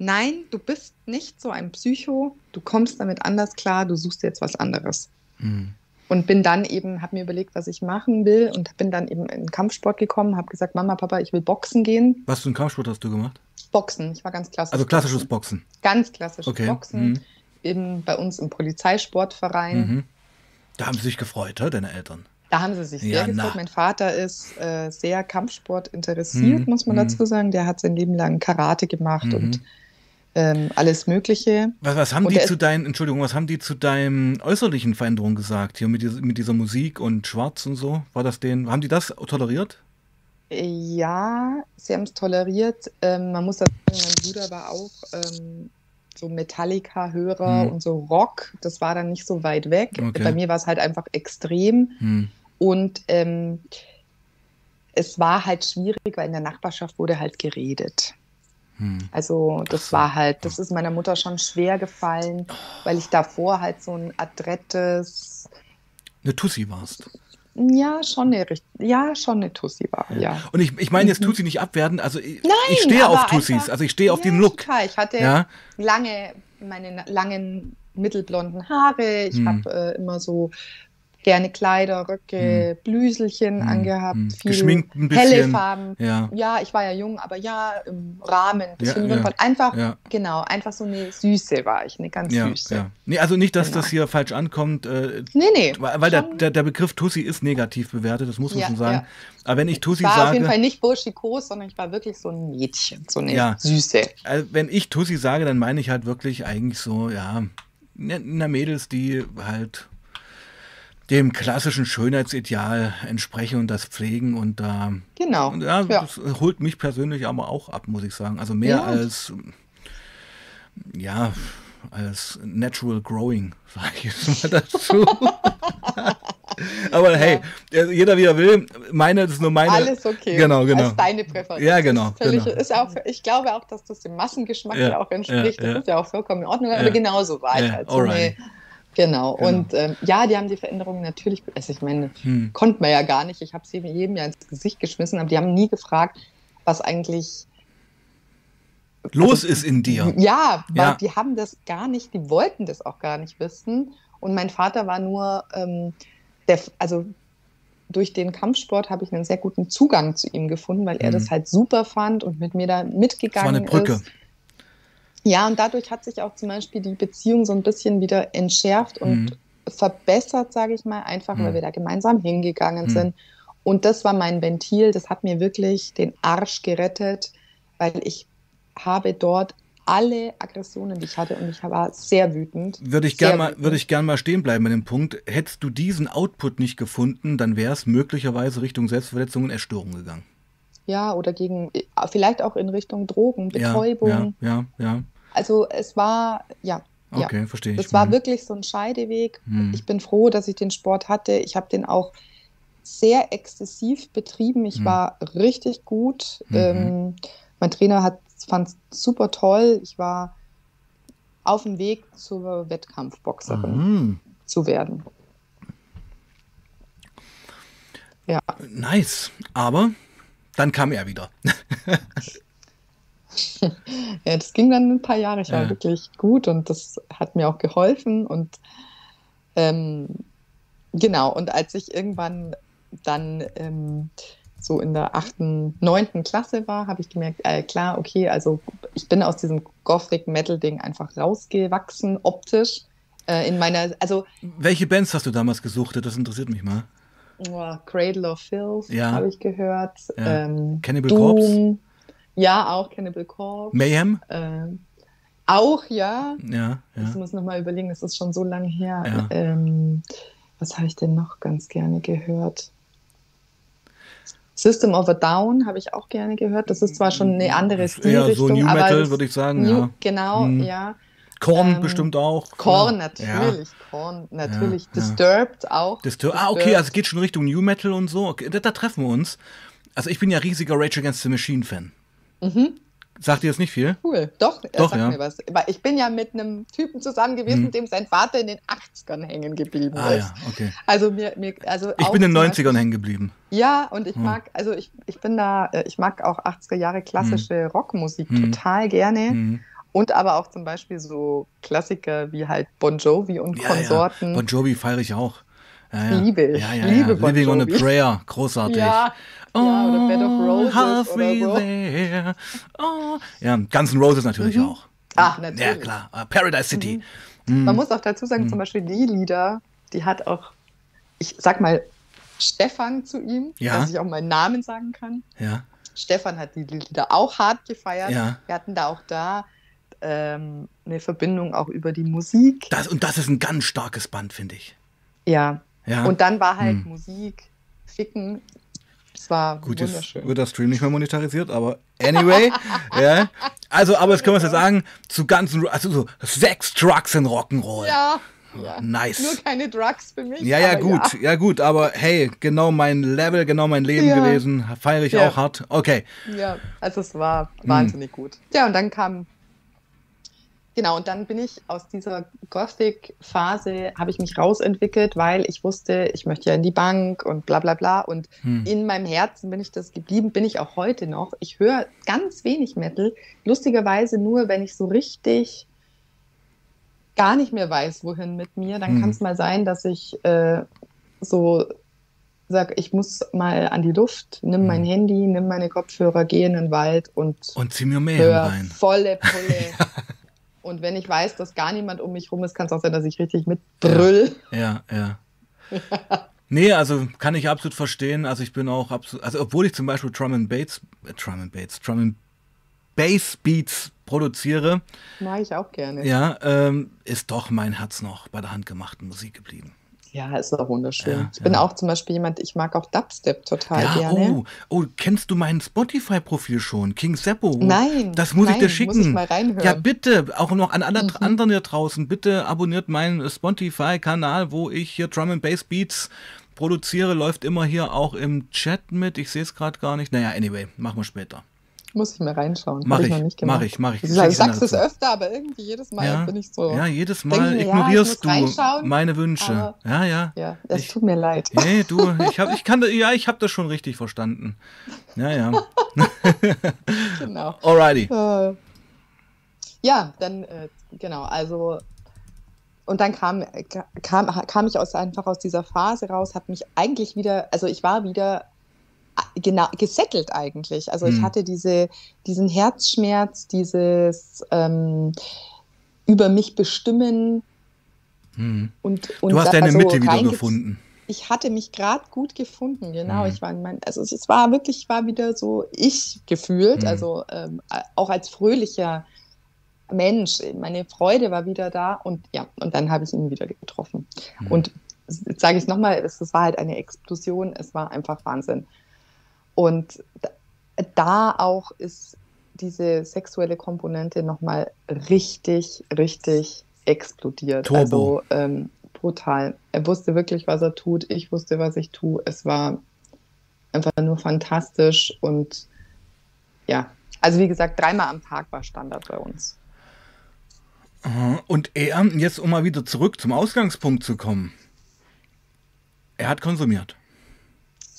nein, du bist nicht so ein Psycho, du kommst damit anders klar, du suchst jetzt was anderes. Mhm. Und bin dann eben, habe mir überlegt, was ich machen will und bin dann eben in den Kampfsport gekommen, habe gesagt, Mama, Papa, ich will Boxen gehen. Was für einen Kampfsport hast du gemacht? Boxen, ich war ganz klassisch. Also klassisches Boxen. Boxen. Ganz klassisches okay. Boxen. Mhm. Eben bei uns im Polizeisportverein. Mhm. Da haben sie sich gefreut, deine Eltern. Da haben sie sich sehr ja, gefreut. Mein Vater ist äh, sehr Kampfsport interessiert, mhm. muss man dazu mhm. sagen. Der hat sein Leben lang Karate gemacht und mhm ähm, alles Mögliche. Was, was haben und die zu deinen, Entschuldigung, was haben die zu deinen äußerlichen Veränderungen gesagt, hier mit, dieser, mit dieser Musik und Schwarz und so? War das den, haben die das toleriert? Ja, sie haben es toleriert. Ähm, man muss sagen, mein Bruder war auch ähm, so Metallica-Hörer hm. und so Rock. Das war dann nicht so weit weg. Okay. Bei mir war es halt einfach extrem. Hm. Und ähm, es war halt schwierig, weil in der Nachbarschaft wurde halt geredet. Hm. Also das war halt, das ist meiner Mutter schon schwer gefallen, weil ich davor halt so ein adrettes... Eine Tussi warst. Ja, schon eine, ja, schon eine Tussi war, ja. Und ich, ich meine jetzt mhm. Tussi nicht abwerten, also ich, Nein, ich stehe auf Tussis, einfach, also ich stehe auf ja, den Look. Total. Ich hatte ja? lange, meine langen mittelblonden Haare, ich hm. habe äh, immer so gerne Kleider, Röcke, hm. Blüselchen hm. angehabt, hm. viel Geschminkt ein bisschen. helle Farben. Ja. ja, ich war ja jung, aber ja, im Rahmen, bisschen ja, ja. einfach, genau, einfach so eine Süße war ich, eine ganz süße. Nee, also nicht, dass genau. das hier falsch ankommt. Äh, nee, nee. Weil der, der, der, Begriff Tussi ist negativ bewertet, das muss man schon sagen. Aber wenn ich Tussi sage. Ich war auf jeden Fall nicht burschikos, sondern ich war wirklich so ein Mädchen, so eine Süße. Also wenn ich Tussi sage, dann meine ich halt wirklich eigentlich so, ja, na ne, Mädels, die halt dem klassischen Schönheitsideal entsprechen und das pflegen und da. Äh, genau. Ja, ja, das holt mich persönlich aber auch ab, muss ich sagen. Also mehr ja. als ja, als natural growing, [LAUGHS] sage ich jetzt mal dazu. [LAUGHS] aber hey, jeder wie er will. Meine ist nur meine. Alles okay. Genau, genau. Als deine Präferenz. Ja, genau. Ist völlig, genau. Ist auch, ich glaube auch, dass das dem Massengeschmack ja, auch entspricht. das ist ja auch vollkommen in Ordnung. Aber genauso war ich halt so eine Genau. genau. Und ähm, ja, die haben die Veränderungen natürlich, also ich meine, hm. konnte man ja gar nicht. Ich habe sie jedem ja ins Gesicht geschmissen, aber die haben nie gefragt, was eigentlich los also, ist in dir. Ja, weil ja. die haben das gar nicht, die wollten das auch gar nicht wissen. Und mein Vater war nur, ähm, der, also durch den Kampfsport habe ich einen sehr guten Zugang zu ihm gefunden, weil er hm. das halt super fand und mit mir da mitgegangen ist. Das war eine Brücke. Ist. Ja, und dadurch hat sich auch zum Beispiel die Beziehung so ein bisschen wieder entschärft und mhm. verbessert, sage ich mal, einfach mhm. weil wir da gemeinsam hingegangen mhm. sind. Und das war mein Ventil, das hat mir wirklich den Arsch gerettet, weil ich habe dort alle Aggressionen, die ich hatte, und ich war sehr wütend. Würde ich gerne mal, würde gern mal stehen bleiben bei dem Punkt. Hättest du diesen Output nicht gefunden, dann wäre es möglicherweise Richtung Selbstverletzung und Erstörung gegangen. Ja, oder gegen, vielleicht auch in Richtung Drogen, Betäubung. Ja, ja, ja. ja. Also es war, ja. Okay, ja. verstehe ich. Es war mhm. wirklich so ein Scheideweg. Mhm. Ich bin froh, dass ich den Sport hatte. Ich habe den auch sehr exzessiv betrieben. Ich mhm. war richtig gut. Mhm. Ähm, mein Trainer fand es super toll. Ich war auf dem Weg zur Wettkampfboxerin mhm. zu werden. Ja. Nice. Aber dann kam er wieder. [LAUGHS] [LAUGHS] ja, das ging dann ein paar Jahre. Ich war ja. wirklich gut und das hat mir auch geholfen. Und ähm, genau, und als ich irgendwann dann ähm, so in der achten, neunten Klasse war, habe ich gemerkt, äh, klar, okay, also ich bin aus diesem Gothic-Metal-Ding einfach rausgewachsen, optisch. Äh, in meiner, also. Welche Bands hast du damals gesucht? Das interessiert mich mal. Oh, Cradle of Filth ja. habe ich gehört. Ja. Ähm, Cannibal Doom, Corpse. Ja, auch Cannibal Corpse. Mayhem? Ähm, auch, ja. Ja, ja. Ich muss nochmal überlegen, das ist schon so lange her. Ja. Ähm, was habe ich denn noch ganz gerne gehört? System of a Down habe ich auch gerne gehört. Das ist zwar schon eine andere Stilrichtung. Ja, so New Metal, würde ich sagen. New, ja. Genau, hm. ja. Korn ähm, bestimmt auch. Korn, natürlich. Ja. Korn, natürlich. Ja, Disturbed auch. Distur ah, okay, also es geht schon Richtung New Metal und so. Okay, da, da, treffen wir uns. Also ich bin ja riesiger Rage Against the Machine Fan. Mhm. Sagt dir das nicht viel? Cool, doch, er doch, sagt ja. mir was. Weil ich bin ja mit einem Typen zusammen gewesen, mhm. dem sein Vater in den 80ern hängen geblieben ah, ist. Ja, okay. Also mir, mir also ich bin in den 90ern hängen geblieben. Ja, und ich mhm. mag, also ich, ich bin da, äh, ich mag auch 80er Jahre klassische mhm. Rockmusik mhm. total gerne. Mhm. Und aber auch zum Beispiel so Klassiker wie halt Bon Jovi und ja, Konsorten. Ja. Bon Jovi feiere ich auch. Ja. Liebe. Ja, ja, liebe ja. Living on a Prayer, großartig. Ja. Oh, ja, oder Bed of oh, Roses. Halfway oder so. there. Oh. Ja, Guns N' Roses natürlich mhm. auch. Ach, natürlich. Ja, klar. Uh, Paradise City. Mhm. Mhm. Man muss auch dazu sagen, mhm. zum Beispiel die Lieder, die hat auch, ich sag mal, Stefan zu ihm, ja. dass ich auch meinen Namen sagen kann. Ja. Stefan hat die Lieder auch hart gefeiert. Ja. Wir hatten da auch da ähm, eine Verbindung auch über die Musik. Das, und das ist ein ganz starkes Band, finde ich. Ja. Ja. Und dann war halt hm. Musik, Ficken. Es war Gut, wunderschön. jetzt wird der Stream nicht mehr monetarisiert, aber anyway. [LAUGHS] ja. Also, aber jetzt können wir es ja sagen, zu ganzen, also so Sex, Drugs und Rock'n'Roll. Ja. Ja. Nice. Nur keine Drugs für mich. Ja, ja, gut. Ja. ja. gut. Aber hey, genau mein Level, genau mein Leben ja. gewesen. Feiere ich auch hart. Okay. Ja, also es war wahnsinnig hm. gut. Ja, und dann kam Genau, und dann bin ich aus dieser Gothic-Phase, habe ich mich rausentwickelt, weil ich wusste, ich möchte ja in die Bank und bla bla bla. Und hm. in meinem Herzen bin ich das geblieben, bin ich auch heute noch. Ich höre ganz wenig Metal, lustigerweise nur, wenn ich so richtig gar nicht mehr weiß, wohin mit mir. Dann hm. kann es mal sein, dass ich äh, so sage, ich muss mal an die Luft, nimm hm. mein Handy, nimm meine Kopfhörer, gehe in den Wald und, und zieh mir mehr rein. volle Pulle. [LAUGHS] Und wenn ich weiß, dass gar niemand um mich rum ist, kann es auch sein, dass ich richtig mitbrüll. Ja, ja. ja. [LAUGHS] Nee, also kann ich absolut verstehen. Also ich bin auch absolut, also obwohl ich zum Beispiel Drum and Bass, äh, Drum and Bass, Drum and Bass Beats produziere. Mag ich auch gerne. Ja, ähm, ist doch mein Herz noch bei der handgemachten Musik geblieben. Ja, ist auch wunderschön. Ja, ich bin ja. auch zum Beispiel jemand, ich mag auch Dubstep total ja, gerne. Oh, oh, kennst du mein Spotify-Profil schon? King Seppo? Nein. Das muss nein, ich dir schicken. Muss ich mal reinhören. Ja, bitte. Auch noch an alle mhm. anderen hier draußen. Bitte abonniert meinen Spotify-Kanal, wo ich hier Drum and Bass Beats produziere. Läuft immer hier auch im Chat mit. Ich sehe es gerade gar nicht. Naja, anyway, machen wir später. Muss ich mir reinschauen. Mach ich, ich mach ich, mach ich. Ich, ich sag's es öfter, aber irgendwie jedes Mal ja, bin ich so. Ja, jedes Mal denke, ignorierst ja, du meine Wünsche. ja, ja. Ja, es ich, tut mir leid. Nee, du, ich hab, ich kann, ja, ich habe das schon richtig verstanden. Ja, ja. [LAUGHS] genau. Alrighty. Äh, ja, dann, äh, genau, also und dann kam, kam, kam ich aus, einfach aus dieser Phase raus, habe mich eigentlich wieder, also ich war wieder genau gesettelt eigentlich. Also ich hm. hatte diese, diesen Herzschmerz, dieses ähm, über mich bestimmen. Hm. Und, und du hast deine also Mitte wieder gefunden. Ich hatte mich gerade gut gefunden, genau. Hm. Ich war mein, also es war wirklich, ich war wieder so ich gefühlt, hm. also ähm, auch als fröhlicher Mensch. Meine Freude war wieder da und ja, und dann habe ich ihn wieder getroffen. Hm. Und jetzt sage ich es nochmal, es, es war halt eine Explosion, es war einfach Wahnsinn. Und da auch ist diese sexuelle Komponente nochmal richtig, richtig explodiert. Turbo. Also ähm, brutal. Er wusste wirklich, was er tut. Ich wusste, was ich tue. Es war einfach nur fantastisch und ja, also wie gesagt, dreimal am Tag war Standard bei uns. Und er, jetzt um mal wieder zurück zum Ausgangspunkt zu kommen, er hat konsumiert.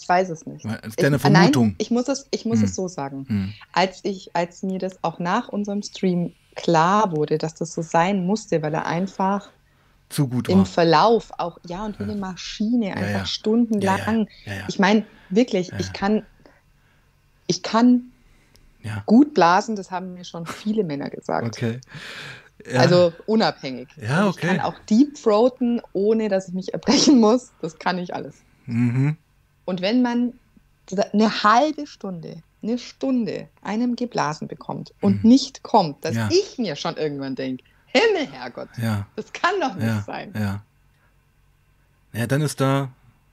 Ich weiß es nicht. Das ist deine Vermutung. Nein, ich muss es, ich muss hm. es so sagen. Hm. Als ich, als mir das auch nach unserem Stream klar wurde, dass das so sein musste, weil er einfach zu gut im war. Verlauf auch, ja, und wie ja. eine Maschine, einfach ja, ja. stundenlang. Ich meine, wirklich, ich kann, ich kann gut blasen, das haben mir schon viele Männer gesagt. Okay. Also unabhängig. Ja, okay. Ich kann auch deep throaten, ohne dass ich mich erbrechen muss. Das kann ich alles. Mhm. Und wenn man eine halbe Stunde, eine Stunde einem geblasen bekommt und mhm. nicht kommt, dass ja. ich mir schon irgendwann denke, Himmel, Herrgott, ja. das kann doch nicht ja. sein. Ja. ja, dann ist da.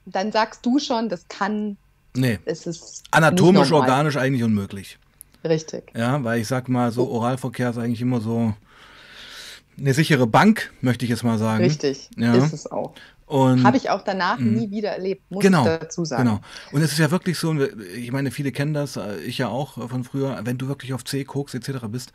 Dann sagst du schon, das kann. Nee. Es ist anatomisch, organisch eigentlich unmöglich. Richtig. Ja, weil ich sag mal, so. Oralverkehr ist eigentlich immer so eine sichere Bank, möchte ich jetzt mal sagen. Richtig, ja. ist es auch. Habe ich auch danach mh. nie wieder erlebt, muss genau, ich dazu sagen. Genau. Und es ist ja wirklich so, ich meine, viele kennen das, äh, ich ja auch von früher, wenn du wirklich auf C, Koks etc. bist,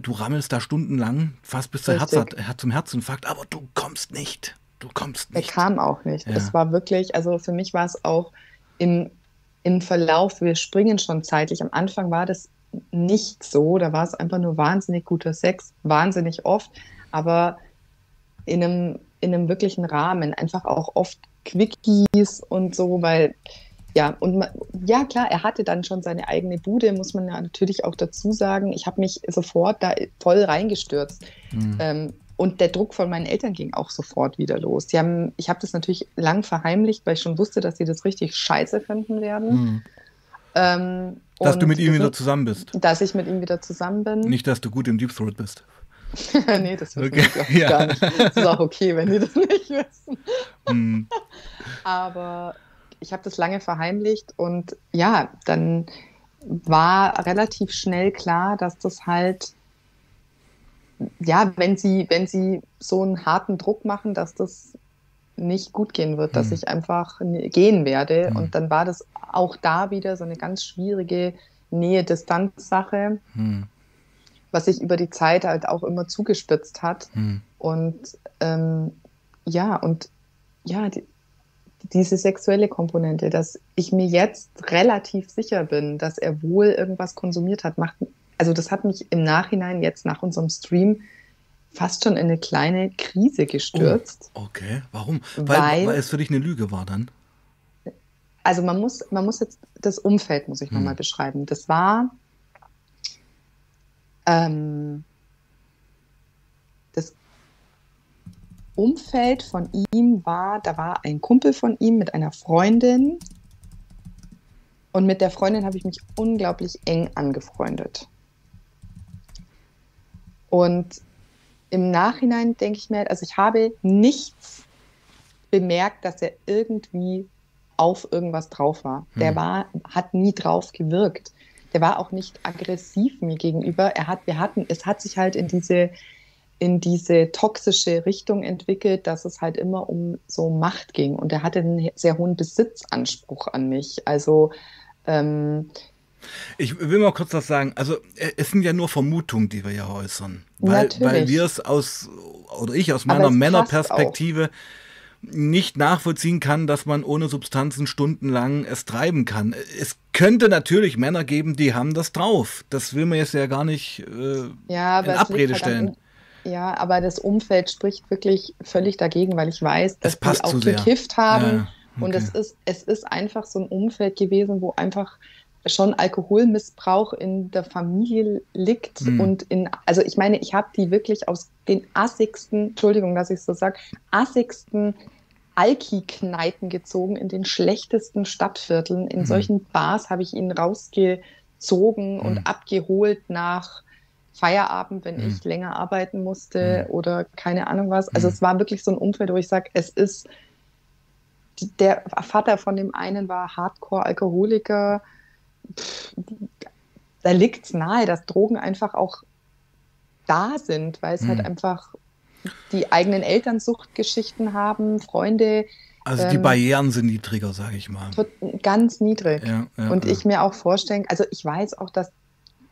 du rammelst da stundenlang, fast bis zur Herz, zum Herzinfarkt, aber du kommst nicht. Du kommst nicht. Er kam auch nicht. Ja. Es war wirklich, also für mich war es auch im, im Verlauf, wir springen schon zeitlich. Am Anfang war das nicht so. Da war es einfach nur wahnsinnig guter Sex, wahnsinnig oft, aber in einem, in einem wirklichen Rahmen. Einfach auch oft Quickies und so, weil ja, und ja, klar, er hatte dann schon seine eigene Bude, muss man ja natürlich auch dazu sagen. Ich habe mich sofort da voll reingestürzt. Mhm. Ähm, und der Druck von meinen Eltern ging auch sofort wieder los. Die haben, ich habe das natürlich lang verheimlicht, weil ich schon wusste, dass sie das richtig scheiße finden werden. Mhm. Ähm, dass du mit ihm wieder zusammen bist. Dass ich mit ihm wieder zusammen bin. Nicht, dass du gut im Deep Throat bist. [LAUGHS] nee, das wissen okay. ich [LAUGHS] ja. gar nicht. Das ist auch okay, wenn die das nicht wissen. Mm. [LAUGHS] Aber ich habe das lange verheimlicht und ja, dann war relativ schnell klar, dass das halt, ja, wenn sie, wenn sie so einen harten Druck machen, dass das nicht gut gehen wird, dass hm. ich einfach gehen werde. Hm. Und dann war das auch da wieder so eine ganz schwierige Nähe-Distanz-Sache, hm. Was sich über die Zeit halt auch immer zugespitzt hat. Hm. Und ähm, ja, und ja, die, diese sexuelle Komponente, dass ich mir jetzt relativ sicher bin, dass er wohl irgendwas konsumiert hat, macht, also das hat mich im Nachhinein jetzt nach unserem Stream fast schon in eine kleine Krise gestürzt. Oh, okay, warum? Weil, weil, weil, es für dich eine Lüge war dann? Also man muss, man muss jetzt, das Umfeld muss ich hm. nochmal beschreiben. Das war ähm, Umfeld von ihm war, da war ein Kumpel von ihm mit einer Freundin. Und mit der Freundin habe ich mich unglaublich eng angefreundet. Und im Nachhinein denke ich mir, also ich habe nichts bemerkt, dass er irgendwie auf irgendwas drauf war. Der hm. war, hat nie drauf gewirkt. Der war auch nicht aggressiv mir gegenüber. Er hat, wir hatten, es hat sich halt in diese in diese toxische Richtung entwickelt, dass es halt immer um so Macht ging. Und er hatte einen sehr hohen Besitzanspruch an mich. Also ähm, ich will mal kurz was sagen. Also äh, es sind ja nur Vermutungen, die wir ja äußern. Weil, weil wir es aus, oder ich aus meiner Männerperspektive nicht nachvollziehen kann, dass man ohne Substanzen stundenlang es treiben kann. Es könnte natürlich Männer geben, die haben das drauf. Das will man jetzt ja gar nicht äh, ja, in Abrede halt stellen. Ja, aber das Umfeld spricht wirklich völlig dagegen, weil ich weiß, dass die auch gekifft haben. Ja, okay. Und es ist, es ist einfach so ein Umfeld gewesen, wo einfach schon Alkoholmissbrauch in der Familie liegt mhm. und in, also ich meine, ich habe die wirklich aus den assigsten, Entschuldigung, dass ich so sage, assigsten Alki-Kneipen gezogen, in den schlechtesten Stadtvierteln. In mhm. solchen Bars habe ich ihn rausgezogen mhm. und abgeholt nach Feierabend, wenn mhm. ich länger arbeiten musste mhm. oder keine Ahnung was. Also es war wirklich so ein Umfeld, wo ich sage, es ist, der Vater von dem einen war Hardcore-Alkoholiker. Da liegt es nahe, dass Drogen einfach auch da sind, weil es halt mhm. einfach die eigenen Elternsuchtgeschichten haben, Freunde. Also die ähm, Barrieren sind niedriger, sage ich mal. Ganz niedrig. Ja, ja, und ja. ich mir auch vorstellen, also ich weiß auch, dass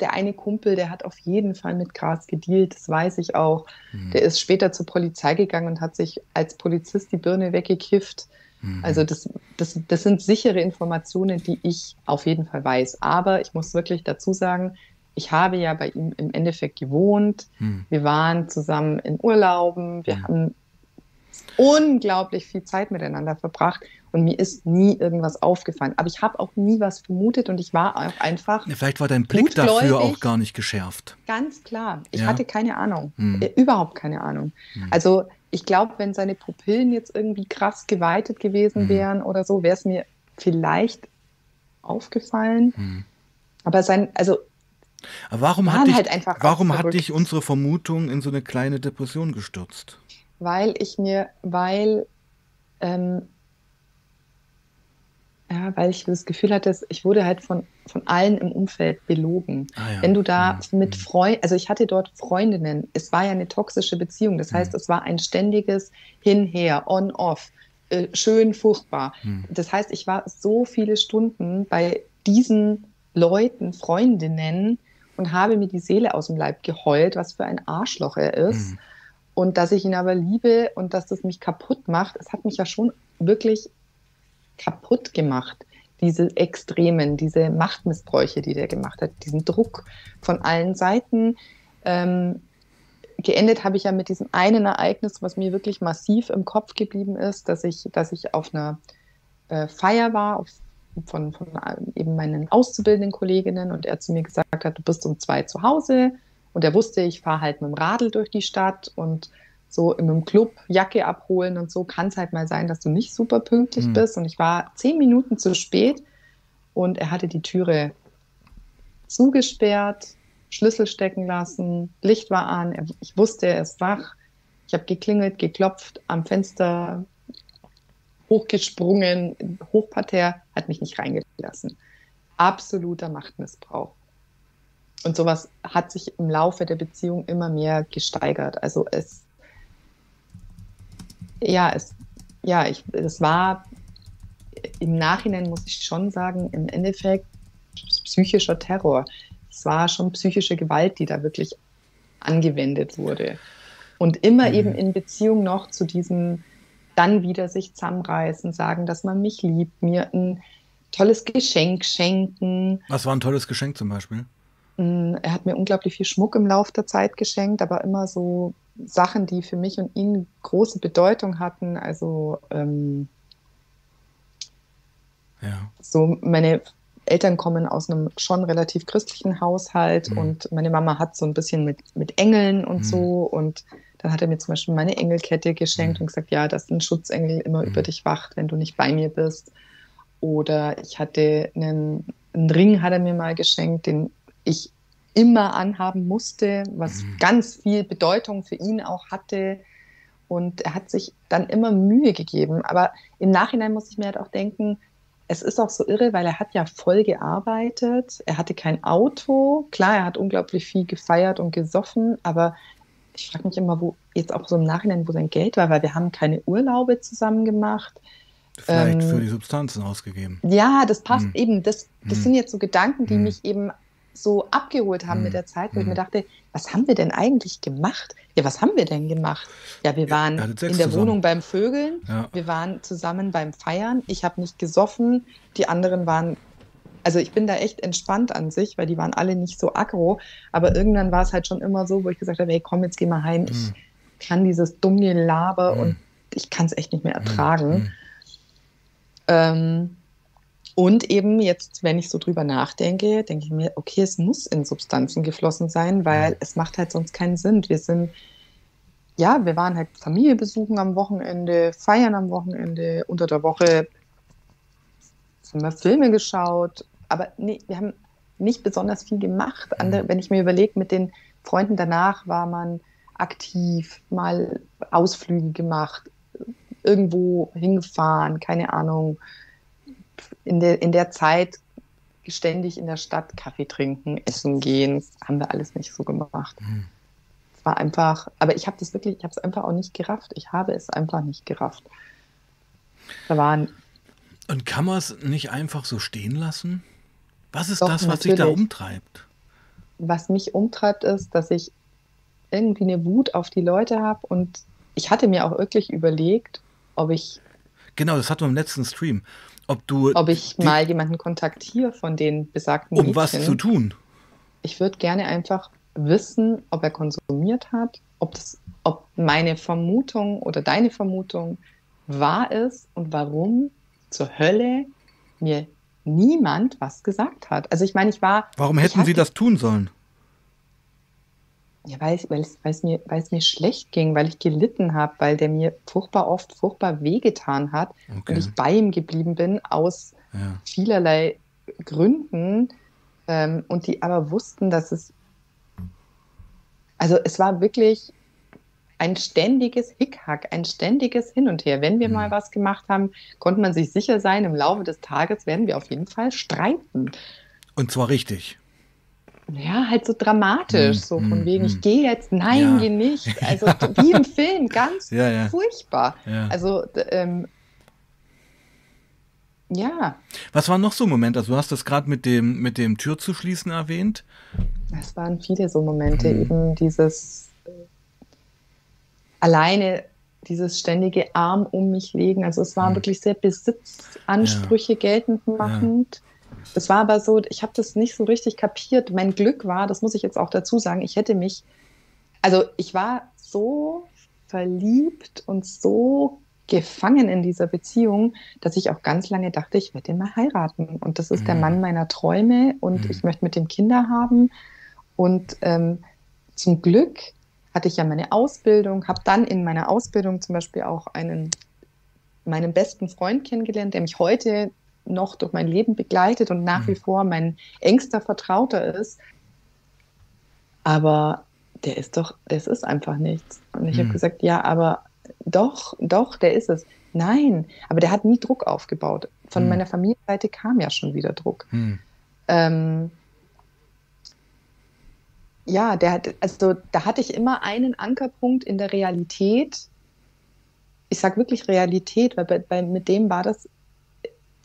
der eine Kumpel, der hat auf jeden Fall mit Gras gedealt, das weiß ich auch. Mhm. Der ist später zur Polizei gegangen und hat sich als Polizist die Birne weggekifft. Mhm. Also das, das, das sind sichere Informationen, die ich auf jeden Fall weiß. Aber ich muss wirklich dazu sagen, ich habe ja bei ihm im Endeffekt gewohnt. Mhm. Wir waren zusammen in Urlauben. Wir mhm. haben unglaublich viel Zeit miteinander verbracht und mir ist nie irgendwas aufgefallen. Aber ich habe auch nie was vermutet und ich war auch einfach. Ja, vielleicht war dein Blick dafür auch gar nicht geschärft. Ganz klar. Ich ja. hatte keine Ahnung. Hm. Äh, überhaupt keine Ahnung. Hm. Also ich glaube, wenn seine Pupillen jetzt irgendwie krass geweitet gewesen hm. wären oder so, wäre es mir vielleicht aufgefallen. Hm. Aber sein, also aber warum, hat dich, halt warum hat dich unsere Vermutung in so eine kleine Depression gestürzt? Weil ich mir, weil ähm, ja, weil ich das Gefühl hatte, ich wurde halt von, von allen im Umfeld belogen. Ah, ja. Wenn du da ja. mit mhm. Freunden, also ich hatte dort Freundinnen, es war ja eine toxische Beziehung, das heißt, mhm. es war ein ständiges Hinher, on-off, äh, schön, furchtbar. Mhm. Das heißt, ich war so viele Stunden bei diesen Leuten, Freundinnen und habe mir die Seele aus dem Leib geheult, was für ein Arschloch er ist. Mhm. Und dass ich ihn aber liebe und dass das mich kaputt macht, es hat mich ja schon wirklich kaputt gemacht. diese Extremen, diese Machtmissbräuche, die der gemacht hat, diesen Druck von allen Seiten. Ähm, geendet habe ich ja mit diesem einen Ereignis, was mir wirklich massiv im Kopf geblieben ist, dass ich, dass ich auf einer äh, Feier war, auf, von, von eben meinen auszubildenden Kolleginnen und er zu mir gesagt hat, du bist um zwei zu Hause und er wusste, ich fahre halt mit dem Radl durch die Stadt und so in einem Club Jacke abholen und so kann es halt mal sein, dass du nicht super pünktlich mhm. bist. Und ich war zehn Minuten zu spät und er hatte die Türe zugesperrt, Schlüssel stecken lassen, Licht war an, ich wusste, er ist wach. Ich habe geklingelt, geklopft, am Fenster hochgesprungen, Hochparterre, hat mich nicht reingelassen. Absoluter Machtmissbrauch. Und sowas hat sich im Laufe der Beziehung immer mehr gesteigert. Also es ja, es, ja, ich, es war im Nachhinein, muss ich schon sagen, im Endeffekt psychischer Terror. Es war schon psychische Gewalt, die da wirklich angewendet wurde. Und immer mhm. eben in Beziehung noch zu diesem dann wieder sich zusammenreißen, sagen, dass man mich liebt, mir ein tolles Geschenk schenken. Was war ein tolles Geschenk zum Beispiel? Mm, er hat mir unglaublich viel Schmuck im Laufe der Zeit geschenkt, aber immer so Sachen, die für mich und ihn große Bedeutung hatten. Also ähm, ja. so meine Eltern kommen aus einem schon relativ christlichen Haushalt mhm. und meine Mama hat so ein bisschen mit, mit Engeln und mhm. so und dann hat er mir zum Beispiel meine Engelkette geschenkt mhm. und gesagt, ja, dass ein Schutzengel immer über mhm. dich wacht, wenn du nicht bei mir bist. Oder ich hatte einen, einen Ring, hat er mir mal geschenkt, den ich immer anhaben musste, was mhm. ganz viel Bedeutung für ihn auch hatte. Und er hat sich dann immer Mühe gegeben. Aber im Nachhinein muss ich mir halt auch denken, es ist auch so irre, weil er hat ja voll gearbeitet. Er hatte kein Auto. Klar, er hat unglaublich viel gefeiert und gesoffen, aber ich frage mich immer, wo jetzt auch so im Nachhinein, wo sein Geld war, weil wir haben keine Urlaube zusammen gemacht. Vielleicht ähm, für die Substanzen ausgegeben. Ja, das passt hm. eben. Das, das hm. sind jetzt so Gedanken, die hm. mich eben so abgeholt haben mhm. mit der Zeit, wo mhm. ich mir dachte, was haben wir denn eigentlich gemacht? Ja, was haben wir denn gemacht? Ja, wir waren in der zusammen. Wohnung beim Vögeln, ja. wir waren zusammen beim Feiern, ich habe nicht gesoffen, die anderen waren, also ich bin da echt entspannt an sich, weil die waren alle nicht so aggro, aber irgendwann war es halt schon immer so, wo ich gesagt habe, hey, komm, jetzt geh mal heim, mhm. ich kann dieses dumme Laber mhm. und ich kann es echt nicht mehr ertragen. Mhm. Ähm, und eben jetzt, wenn ich so drüber nachdenke, denke ich mir, okay, es muss in Substanzen geflossen sein, weil es macht halt sonst keinen Sinn. Wir sind, ja, wir waren halt Familie besuchen am Wochenende, feiern am Wochenende, unter der Woche haben wir Filme geschaut, aber nee, wir haben nicht besonders viel gemacht. Andere, mhm. wenn ich mir überlege, mit den Freunden danach war man aktiv, mal Ausflüge gemacht, irgendwo hingefahren, keine Ahnung in der, in der Zeit ständig in der Stadt Kaffee trinken, essen gehen, haben wir alles nicht so gemacht. Mhm. Es war einfach, aber ich habe das wirklich, ich habe es einfach auch nicht gerafft. Ich habe es einfach nicht gerafft. Da waren. Und kann man es nicht einfach so stehen lassen? Was ist Doch, das, was dich da umtreibt? Was mich umtreibt, ist, dass ich irgendwie eine Wut auf die Leute habe und ich hatte mir auch wirklich überlegt, ob ich. Genau, das hatten wir im letzten Stream ob du. Ob ich die, mal jemanden kontaktiere von den besagten Um Mädchen. was zu tun? Ich würde gerne einfach wissen, ob er konsumiert hat, ob, das, ob meine Vermutung oder deine Vermutung wahr ist und warum zur Hölle mir niemand was gesagt hat. Also ich meine, ich war. Warum hätten sie das tun sollen? Ja, weil, es, weil, mir, mir schlecht ging, weil ich gelitten habe, weil der mir furchtbar oft furchtbar wehgetan hat okay. und ich bei ihm geblieben bin aus ja. vielerlei Gründen ähm, und die aber wussten, dass es, also es war wirklich ein ständiges Hickhack, ein ständiges Hin und Her. Wenn wir mhm. mal was gemacht haben, konnte man sich sicher sein, im Laufe des Tages werden wir auf jeden Fall streiten. Und zwar richtig ja, halt so dramatisch, mm, so von mm, wegen, mm. ich gehe jetzt, nein, ja. geh nicht. [LAUGHS] Also wie im Film, ganz [LAUGHS] ja, ja. furchtbar. Also, ähm, ja. Was waren noch so Momente? Also du hast das gerade mit dem, mit dem Tür zu schließen erwähnt. Es waren viele so Momente, eben dieses äh, alleine dieses ständige Arm um mich legen. Also es war mhm. wirklich sehr Besitzansprüche geltend machend. Ja. Es war aber so, ich habe das nicht so richtig kapiert. Mein Glück war, das muss ich jetzt auch dazu sagen, ich hätte mich, also ich war so verliebt und so gefangen in dieser Beziehung, dass ich auch ganz lange dachte, ich werde ihn mal heiraten. Und das ist mhm. der Mann meiner Träume und mhm. ich möchte mit dem Kinder haben. Und ähm, zum Glück hatte ich ja meine Ausbildung, habe dann in meiner Ausbildung zum Beispiel auch einen, meinen besten Freund kennengelernt, der mich heute noch durch mein Leben begleitet und nach mhm. wie vor mein engster Vertrauter ist. Aber der ist doch, das ist einfach nichts. Und ich mhm. habe gesagt, ja, aber doch, doch, der ist es. Nein, aber der hat nie Druck aufgebaut. Von mhm. meiner Familienseite kam ja schon wieder Druck. Mhm. Ähm, ja, der hat, also da hatte ich immer einen Ankerpunkt in der Realität. Ich sage wirklich Realität, weil bei, bei, mit dem war das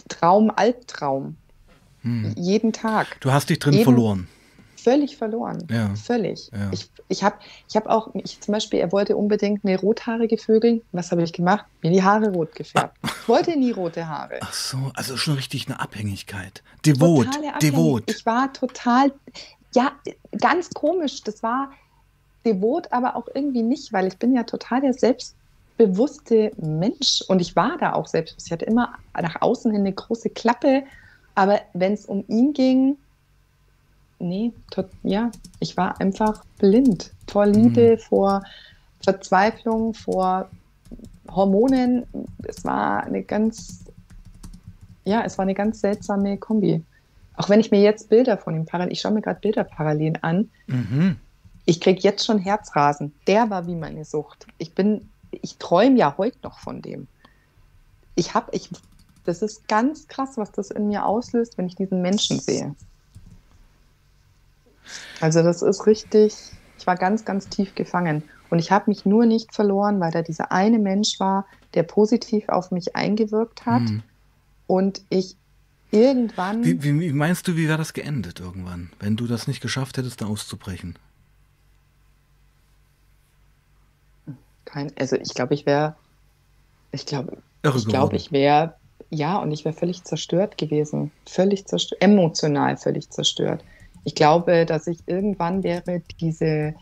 Traum, Albtraum. Hm. Jeden Tag. Du hast dich drin jeden, verloren. Völlig verloren. Ja. Völlig. Ja. Ich, ich habe ich hab auch, ich, zum Beispiel, er wollte unbedingt eine rothaarige Vögel. Was habe ich gemacht? Mir die Haare rot gefärbt. Ah. Ich wollte nie rote Haare. Ach so, also schon richtig eine Abhängigkeit. Devot. Devot. Ich war total, ja, ganz komisch. Das war devot, aber auch irgendwie nicht, weil ich bin ja total der selbstbewusste Mensch und ich war da auch selbstbewusst. Ich hatte immer nach außen hin eine große Klappe, aber wenn es um ihn ging, nee, tot, ja, ich war einfach blind vor Liebe, mhm. vor Verzweiflung, vor Hormonen. Es war eine ganz, ja, es war eine ganz seltsame Kombi. Auch wenn ich mir jetzt Bilder von ihm parallel, ich schaue mir gerade Bilder parallel an, mhm. ich kriege jetzt schon Herzrasen. Der war wie meine Sucht. Ich bin, ich träume ja heute noch von dem. Ich habe, ich, das ist ganz krass, was das in mir auslöst, wenn ich diesen Menschen sehe. Also das ist richtig, ich war ganz, ganz tief gefangen. Und ich habe mich nur nicht verloren, weil da dieser eine Mensch war, der positiv auf mich eingewirkt hat. Mhm. Und ich irgendwann. Wie, wie, wie, meinst du, wie wäre das geendet irgendwann, wenn du das nicht geschafft hättest, da auszubrechen? Kein, also ich glaube, ich wäre, ich glaube, ich glaube, ich wäre, ja, und ich wäre völlig zerstört gewesen, völlig zerstört, emotional völlig zerstört. Ich glaube, dass ich irgendwann wäre diese,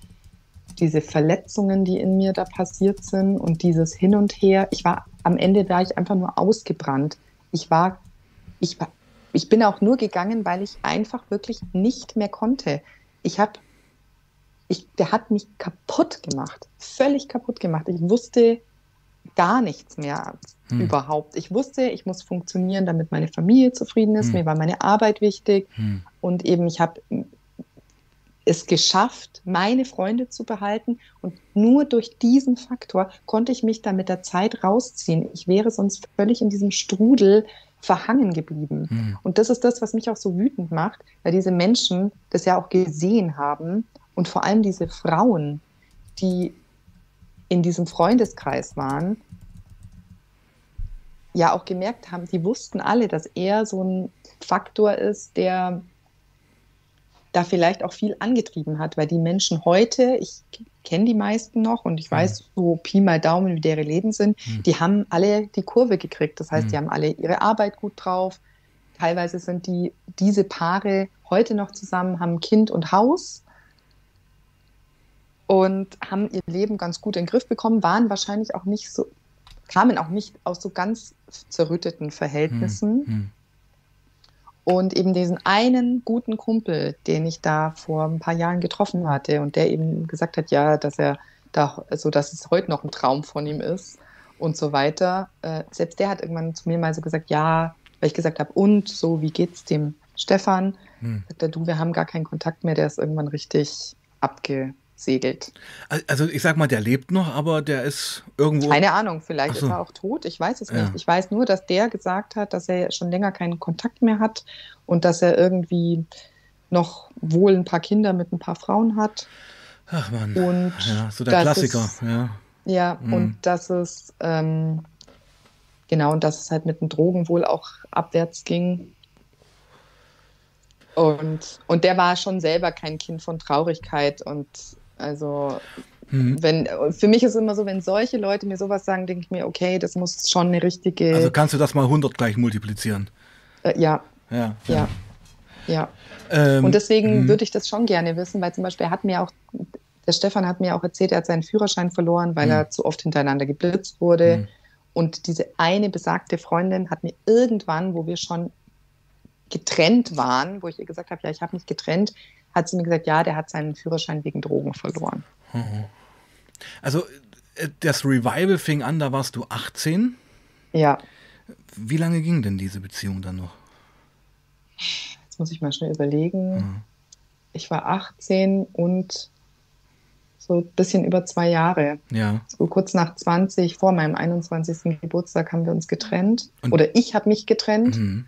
diese Verletzungen, die in mir da passiert sind und dieses Hin und Her. Ich war am Ende war ich einfach nur ausgebrannt. Ich war, ich war, ich bin auch nur gegangen, weil ich einfach wirklich nicht mehr konnte. Ich habe, ich, der hat mich kaputt gemacht, völlig kaputt gemacht. Ich wusste gar nichts mehr hm. überhaupt. Ich wusste, ich muss funktionieren, damit meine Familie zufrieden ist. Hm. Mir war meine Arbeit wichtig hm. und eben ich habe es geschafft, meine Freunde zu behalten. Und nur durch diesen Faktor konnte ich mich da mit der Zeit rausziehen. Ich wäre sonst völlig in diesem Strudel verhangen geblieben. Mhm. Und das ist das, was mich auch so wütend macht, weil diese Menschen das ja auch gesehen haben und vor allem diese Frauen, die in diesem Freundeskreis waren, ja auch gemerkt haben, die wussten alle, dass er so ein Faktor ist, der da vielleicht auch viel angetrieben hat, weil die Menschen heute, ich kenne die meisten noch und ich weiß so Pi mal Daumen, wie deren Leben sind, mhm. die haben alle die Kurve gekriegt. Das heißt, mhm. die haben alle ihre Arbeit gut drauf. Teilweise sind die, diese Paare heute noch zusammen, haben Kind und Haus und haben ihr Leben ganz gut in den Griff bekommen, waren wahrscheinlich auch nicht so, kamen auch nicht aus so ganz zerrütteten Verhältnissen. Mhm und eben diesen einen guten Kumpel, den ich da vor ein paar Jahren getroffen hatte und der eben gesagt hat, ja, dass er da, also dass es heute noch ein Traum von ihm ist und so weiter. Äh, selbst der hat irgendwann zu mir mal so gesagt, ja, weil ich gesagt habe, und so, wie geht's dem Stefan? Hm. Sagt er, du, wir haben gar keinen Kontakt mehr, der ist irgendwann richtig abge segelt. Also ich sag mal, der lebt noch, aber der ist irgendwo. Keine Ahnung, vielleicht so. ist er auch tot. Ich weiß es ja. nicht. Ich weiß nur, dass der gesagt hat, dass er schon länger keinen Kontakt mehr hat und dass er irgendwie noch wohl ein paar Kinder mit ein paar Frauen hat. Ach man. Und ja, so der Klassiker, es, ja. Ja, mhm. und dass es ähm, genau und dass es halt mit den Drogen wohl auch abwärts ging. Und, und der war schon selber kein Kind von Traurigkeit und also Mhm. Wenn, für mich ist es immer so, wenn solche Leute mir sowas sagen, denke ich mir, okay, das muss schon eine richtige. Also kannst du das mal 100 gleich multiplizieren? Äh, ja. Ja. Ja. ja. Ähm, und deswegen mhm. würde ich das schon gerne wissen, weil zum Beispiel hat mir auch, der Stefan hat mir auch erzählt, er hat seinen Führerschein verloren, weil mhm. er zu oft hintereinander geblitzt wurde. Mhm. Und diese eine besagte Freundin hat mir irgendwann, wo wir schon getrennt waren, wo ich ihr gesagt habe, ja, ich habe mich getrennt, hat sie mir gesagt, ja, der hat seinen Führerschein wegen Drogen verloren. Mhm. Also äh, das Revival fing an, da warst du 18. Ja. Wie lange ging denn diese Beziehung dann noch? Jetzt muss ich mal schnell überlegen. Mhm. Ich war 18 und so ein bisschen über zwei Jahre. Ja. So kurz nach 20, vor meinem 21. Geburtstag haben wir uns getrennt. Und Oder ich habe mich getrennt. Mhm.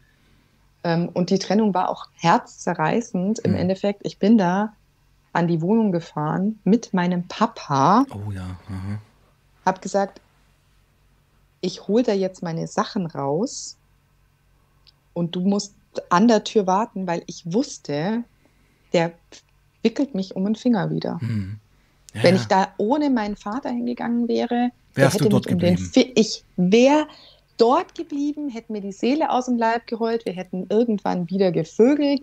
Ähm, und die Trennung war auch herzzerreißend. Im mhm. Endeffekt, ich bin da an die Wohnung gefahren mit meinem Papa. Oh ja. Mhm. Hab gesagt, ich hole da jetzt meine Sachen raus und du musst an der Tür warten, weil ich wusste, der wickelt mich um den Finger wieder. Mhm. Ja, Wenn ich da ohne meinen Vater hingegangen wäre, wärst du dort geblieben. Um ich wäre dort geblieben, hätte mir die Seele aus dem Leib geheult, wir hätten irgendwann wieder gevögelt,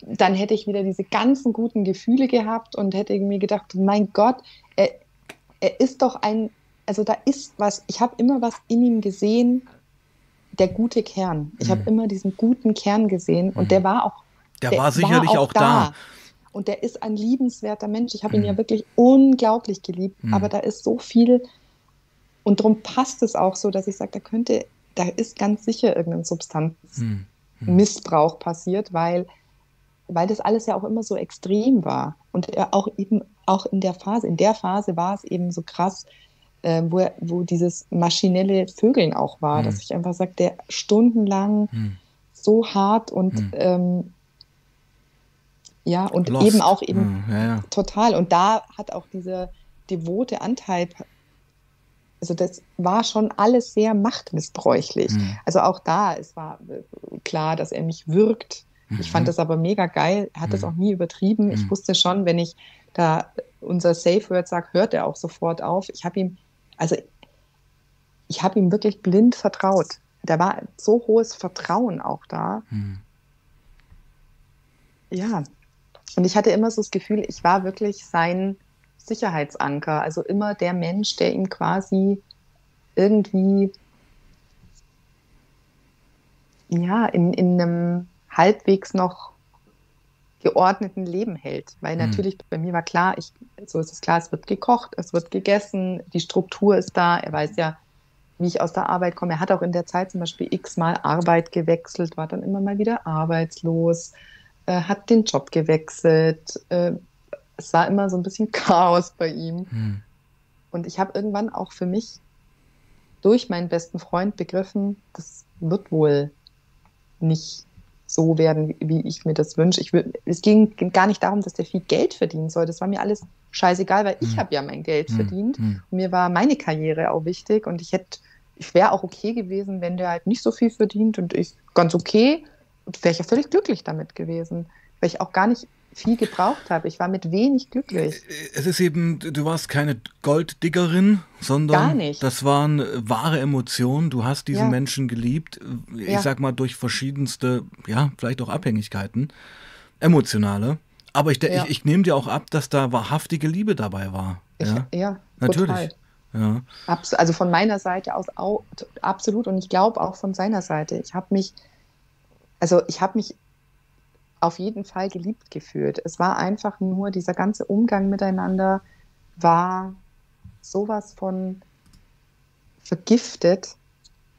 dann hätte ich wieder diese ganzen guten Gefühle gehabt und hätte mir gedacht, mein Gott, er, er ist doch ein, also da ist was, ich habe immer was in ihm gesehen, der gute Kern. Ich mhm. habe immer diesen guten Kern gesehen und mhm. der war auch. Der, der war sicherlich war auch, auch da. da. Und der ist ein liebenswerter Mensch. Ich habe ihn ja mhm. wirklich unglaublich geliebt, mhm. aber da ist so viel. Und darum passt es auch so, dass ich sage, da könnte, da ist ganz sicher irgendein Substanzmissbrauch passiert, weil, weil das alles ja auch immer so extrem war. Und auch eben auch in der Phase, in der Phase war es eben so krass, äh, wo, er, wo dieses maschinelle Vögeln auch war, mhm. dass ich einfach sage, der stundenlang mhm. so hart und mhm. ähm, ja, und Lost. eben auch eben ja, ja. total. Und da hat auch dieser devote Anteil, also das war schon alles sehr machtmissbräuchlich. Mhm. Also auch da, es war klar, dass er mich wirkt. Mhm. Ich fand mhm. das aber mega geil. Er hat mhm. das auch nie übertrieben. Ich mhm. wusste schon, wenn ich da unser Safe Word sage, hört er auch sofort auf. Ich habe ihm, also ich habe ihm wirklich blind vertraut. Da war so hohes Vertrauen auch da. Mhm. Ja, und ich hatte immer so das Gefühl, ich war wirklich sein Sicherheitsanker, also immer der Mensch, der ihm quasi irgendwie ja, in, in einem halbwegs noch geordneten Leben hält. Weil mhm. natürlich bei mir war klar, ich, so ist es klar, es wird gekocht, es wird gegessen, die Struktur ist da, er weiß ja, wie ich aus der Arbeit komme. Er hat auch in der Zeit zum Beispiel x-mal Arbeit gewechselt, war dann immer mal wieder arbeitslos äh, hat den Job gewechselt. Äh, es war immer so ein bisschen [LAUGHS] Chaos bei ihm. Hm. Und ich habe irgendwann auch für mich durch meinen besten Freund begriffen, das wird wohl nicht so werden, wie ich mir das wünsche. Ich will, es ging gar nicht darum, dass der viel Geld verdienen soll. Das war mir alles scheißegal, weil ich hm. habe ja mein Geld hm. verdient. Hm. Und mir war meine Karriere auch wichtig und ich hätte, ich wäre auch okay gewesen, wenn der halt nicht so viel verdient und ich ganz okay wäre ich ja völlig glücklich damit gewesen, weil ich auch gar nicht viel gebraucht habe. Ich war mit wenig glücklich. Es ist eben, du warst keine Golddiggerin, sondern das waren wahre Emotionen. Du hast diesen ja. Menschen geliebt, ich ja. sag mal durch verschiedenste, ja, vielleicht auch Abhängigkeiten, emotionale. Aber ich, ja. ich, ich nehme dir auch ab, dass da wahrhaftige Liebe dabei war. Ich, ja, ja natürlich. Ja. also von meiner Seite aus auch, absolut und ich glaube auch von seiner Seite. Ich habe mich also ich habe mich auf jeden Fall geliebt gefühlt. Es war einfach nur, dieser ganze Umgang miteinander war sowas von vergiftet.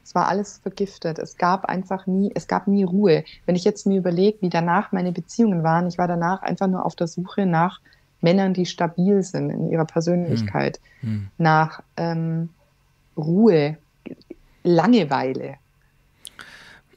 Es war alles vergiftet. Es gab einfach nie, es gab nie Ruhe. Wenn ich jetzt mir überlege, wie danach meine Beziehungen waren, ich war danach einfach nur auf der Suche nach Männern, die stabil sind in ihrer Persönlichkeit, hm. Hm. nach ähm, Ruhe, Langeweile.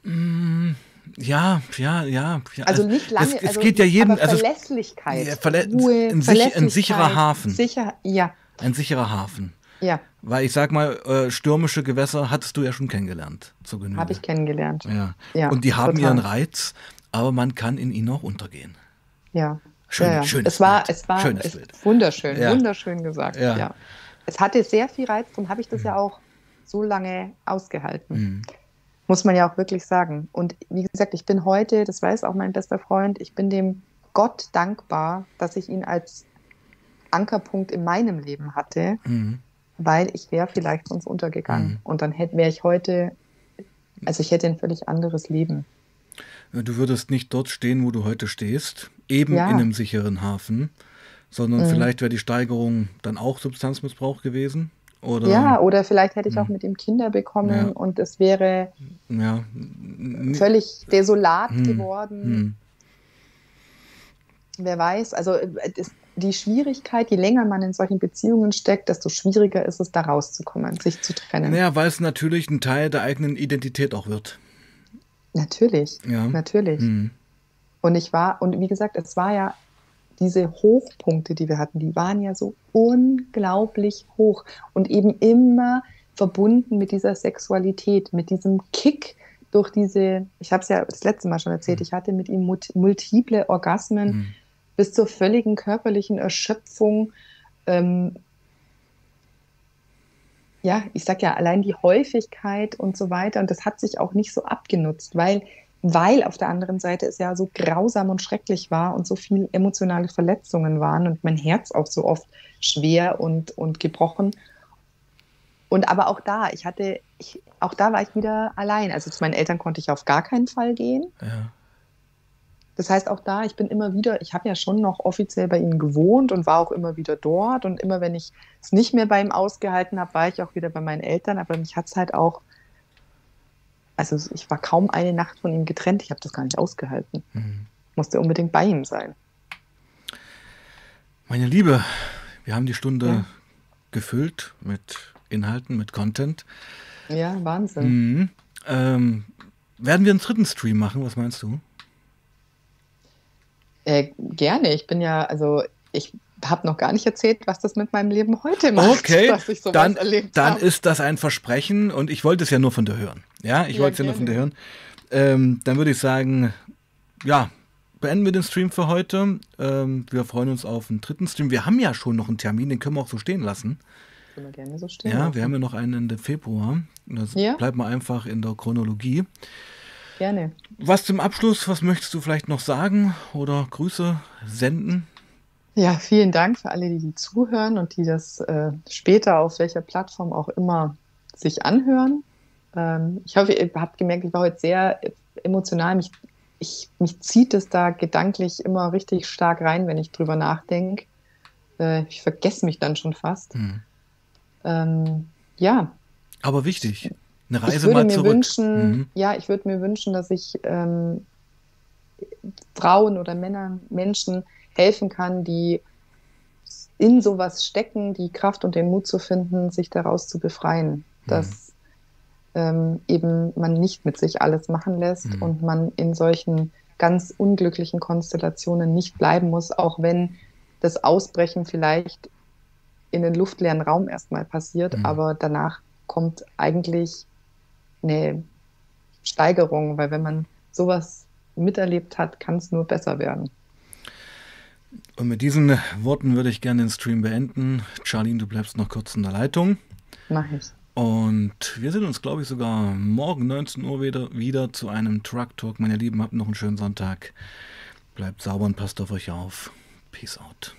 Hm. Ja, ja, ja. ja. Also nicht lange. Es, es also, geht ja jedem. Also Verlässlichkeit. Ja, Verlä Ruhe, ein, sich, ein, sicherer Hafen. Sicher, ja. Ein sicherer Hafen. Ja. Weil ich sag mal, äh, stürmische Gewässer hattest du ja schon kennengelernt. Zur Genüge. Habe ich kennengelernt. Ja. ja Und die haben total. ihren Reiz, aber man kann in ihnen auch untergehen. Ja. Schön, ja, ja. Schönes es war, Bild. Es war schönes es Bild. wunderschön, Ja. wunderschön gesagt. Ja. Es hatte sehr viel Reiz, darum habe ich das ja auch so lange ausgehalten. Mhm. Muss man ja auch wirklich sagen. Und wie gesagt, ich bin heute, das weiß auch mein bester Freund, ich bin dem Gott dankbar, dass ich ihn als Ankerpunkt in meinem Leben hatte, Mhm. weil ich wäre vielleicht sonst untergegangen. Mhm. Und dann wäre ich heute, also ich hätte ein völlig anderes Leben. Du würdest nicht dort stehen, wo du heute stehst, eben Ja. in einem sicheren Hafen, sondern Mhm. vielleicht wäre die Steigerung dann auch Substanzmissbrauch gewesen. Oder, Ja, oder vielleicht hätte ich auch Mhm. mit ihm Kinder bekommen Ja. und es wäre ja, völlig desolat Hm, geworden. hm. Wer weiß, also äh, das, die Schwierigkeit, je länger man in solchen Beziehungen steckt, desto schwieriger ist es, da rauszukommen, sich zu trennen. Naja, weil es natürlich ein Teil der eigenen Identität auch wird. Natürlich, Ja. natürlich. Mhm. Und ich war, und wie gesagt, es war ja diese Hochpunkte, die wir hatten, die waren ja so unglaublich hoch und eben immer verbunden mit dieser Sexualität, mit diesem Kick durch diese, ich habe es ja das letzte Mal schon erzählt, ich hatte mit ihm multiple Orgasmen Mhm. bis zur völligen körperlichen Erschöpfung. Ähm, ja, ich sag ja, allein die Häufigkeit und so weiter. Und das hat sich auch nicht so abgenutzt, weil, weil auf der anderen Seite es ja so grausam und schrecklich war und so viel emotionale Verletzungen waren und mein Herz auch so oft schwer und, und gebrochen. Und aber auch da, ich hatte, ich, auch da war ich wieder allein. Also zu meinen Eltern konnte ich auf gar keinen Fall gehen. Ja. Das heißt, auch da, ich bin immer wieder, ich habe ja schon noch offiziell bei ihm gewohnt und war auch immer wieder dort. Und immer, wenn ich es nicht mehr bei ihm ausgehalten habe, war ich auch wieder bei meinen Eltern. Aber mich hat es halt auch, also ich war kaum eine Nacht von ihm getrennt. Ich habe das gar nicht ausgehalten. Mhm. Musste unbedingt bei ihm sein. Meine Liebe, wir haben die Stunde Ja. gefüllt mit Inhalten, mit Content. Ja, Wahnsinn. Mhm. Ähm, werden wir einen dritten Stream machen? Was meinst du? Äh, gerne. Ich bin ja, also ich habe noch gar nicht erzählt, was das mit meinem Leben heute macht, Okay, dass ich sowas dann, erlebt dann habe. ist das ein Versprechen und ich wollte es ja nur von dir hören. Ja, ich Ja, wollte es ja nur von dir hören. Ähm, dann würde ich sagen, ja, beenden wir den Stream für heute. Ähm, wir freuen uns auf einen dritten Stream. Wir haben ja schon noch einen Termin, den können wir auch so stehen lassen. Können wir gerne so stehen Ja, lassen. wir haben ja noch einen Ende Februar. Das Ja. bleibt mal einfach in der Chronologie. Gerne. Was zum Abschluss, was möchtest du vielleicht noch sagen oder Grüße senden? Ja, vielen Dank für alle, die, zuhören und die das äh, später auf welcher Plattform auch immer sich anhören. Ähm, ich hoffe, ihr habt gemerkt, ich war heute sehr emotional. Mich, ich, mich zieht es da gedanklich immer richtig stark rein, wenn ich drüber nachdenke. Äh, ich vergesse mich dann schon fast. Hm. Ähm, ja, Aber wichtig, eine ich Reise würde mal mir zurück. wünschen, Mhm. ja, ich würde mir wünschen, dass ich ähm, Frauen oder Männern, Menschen helfen kann, die in sowas stecken, die Kraft und den Mut zu finden, sich daraus zu befreien. Dass ähm, eben man nicht mit sich alles machen lässt Mhm. und man in solchen ganz unglücklichen Konstellationen nicht bleiben muss, auch wenn das Ausbrechen vielleicht in den luftleeren Raum erstmal passiert, Mhm. aber danach kommt eigentlich eine Steigerung, weil wenn man sowas miterlebt hat, kann es nur besser werden. Und mit diesen Worten würde ich gerne den Stream beenden. Charlene, du bleibst noch kurz in der Leitung. Mach ich. Und wir sehen uns, glaube ich, sogar morgen 19 Uhr wieder, wieder zu einem Truck Talk. Meine Lieben, habt noch einen schönen Sonntag. Bleibt sauber und passt auf euch auf. Peace out.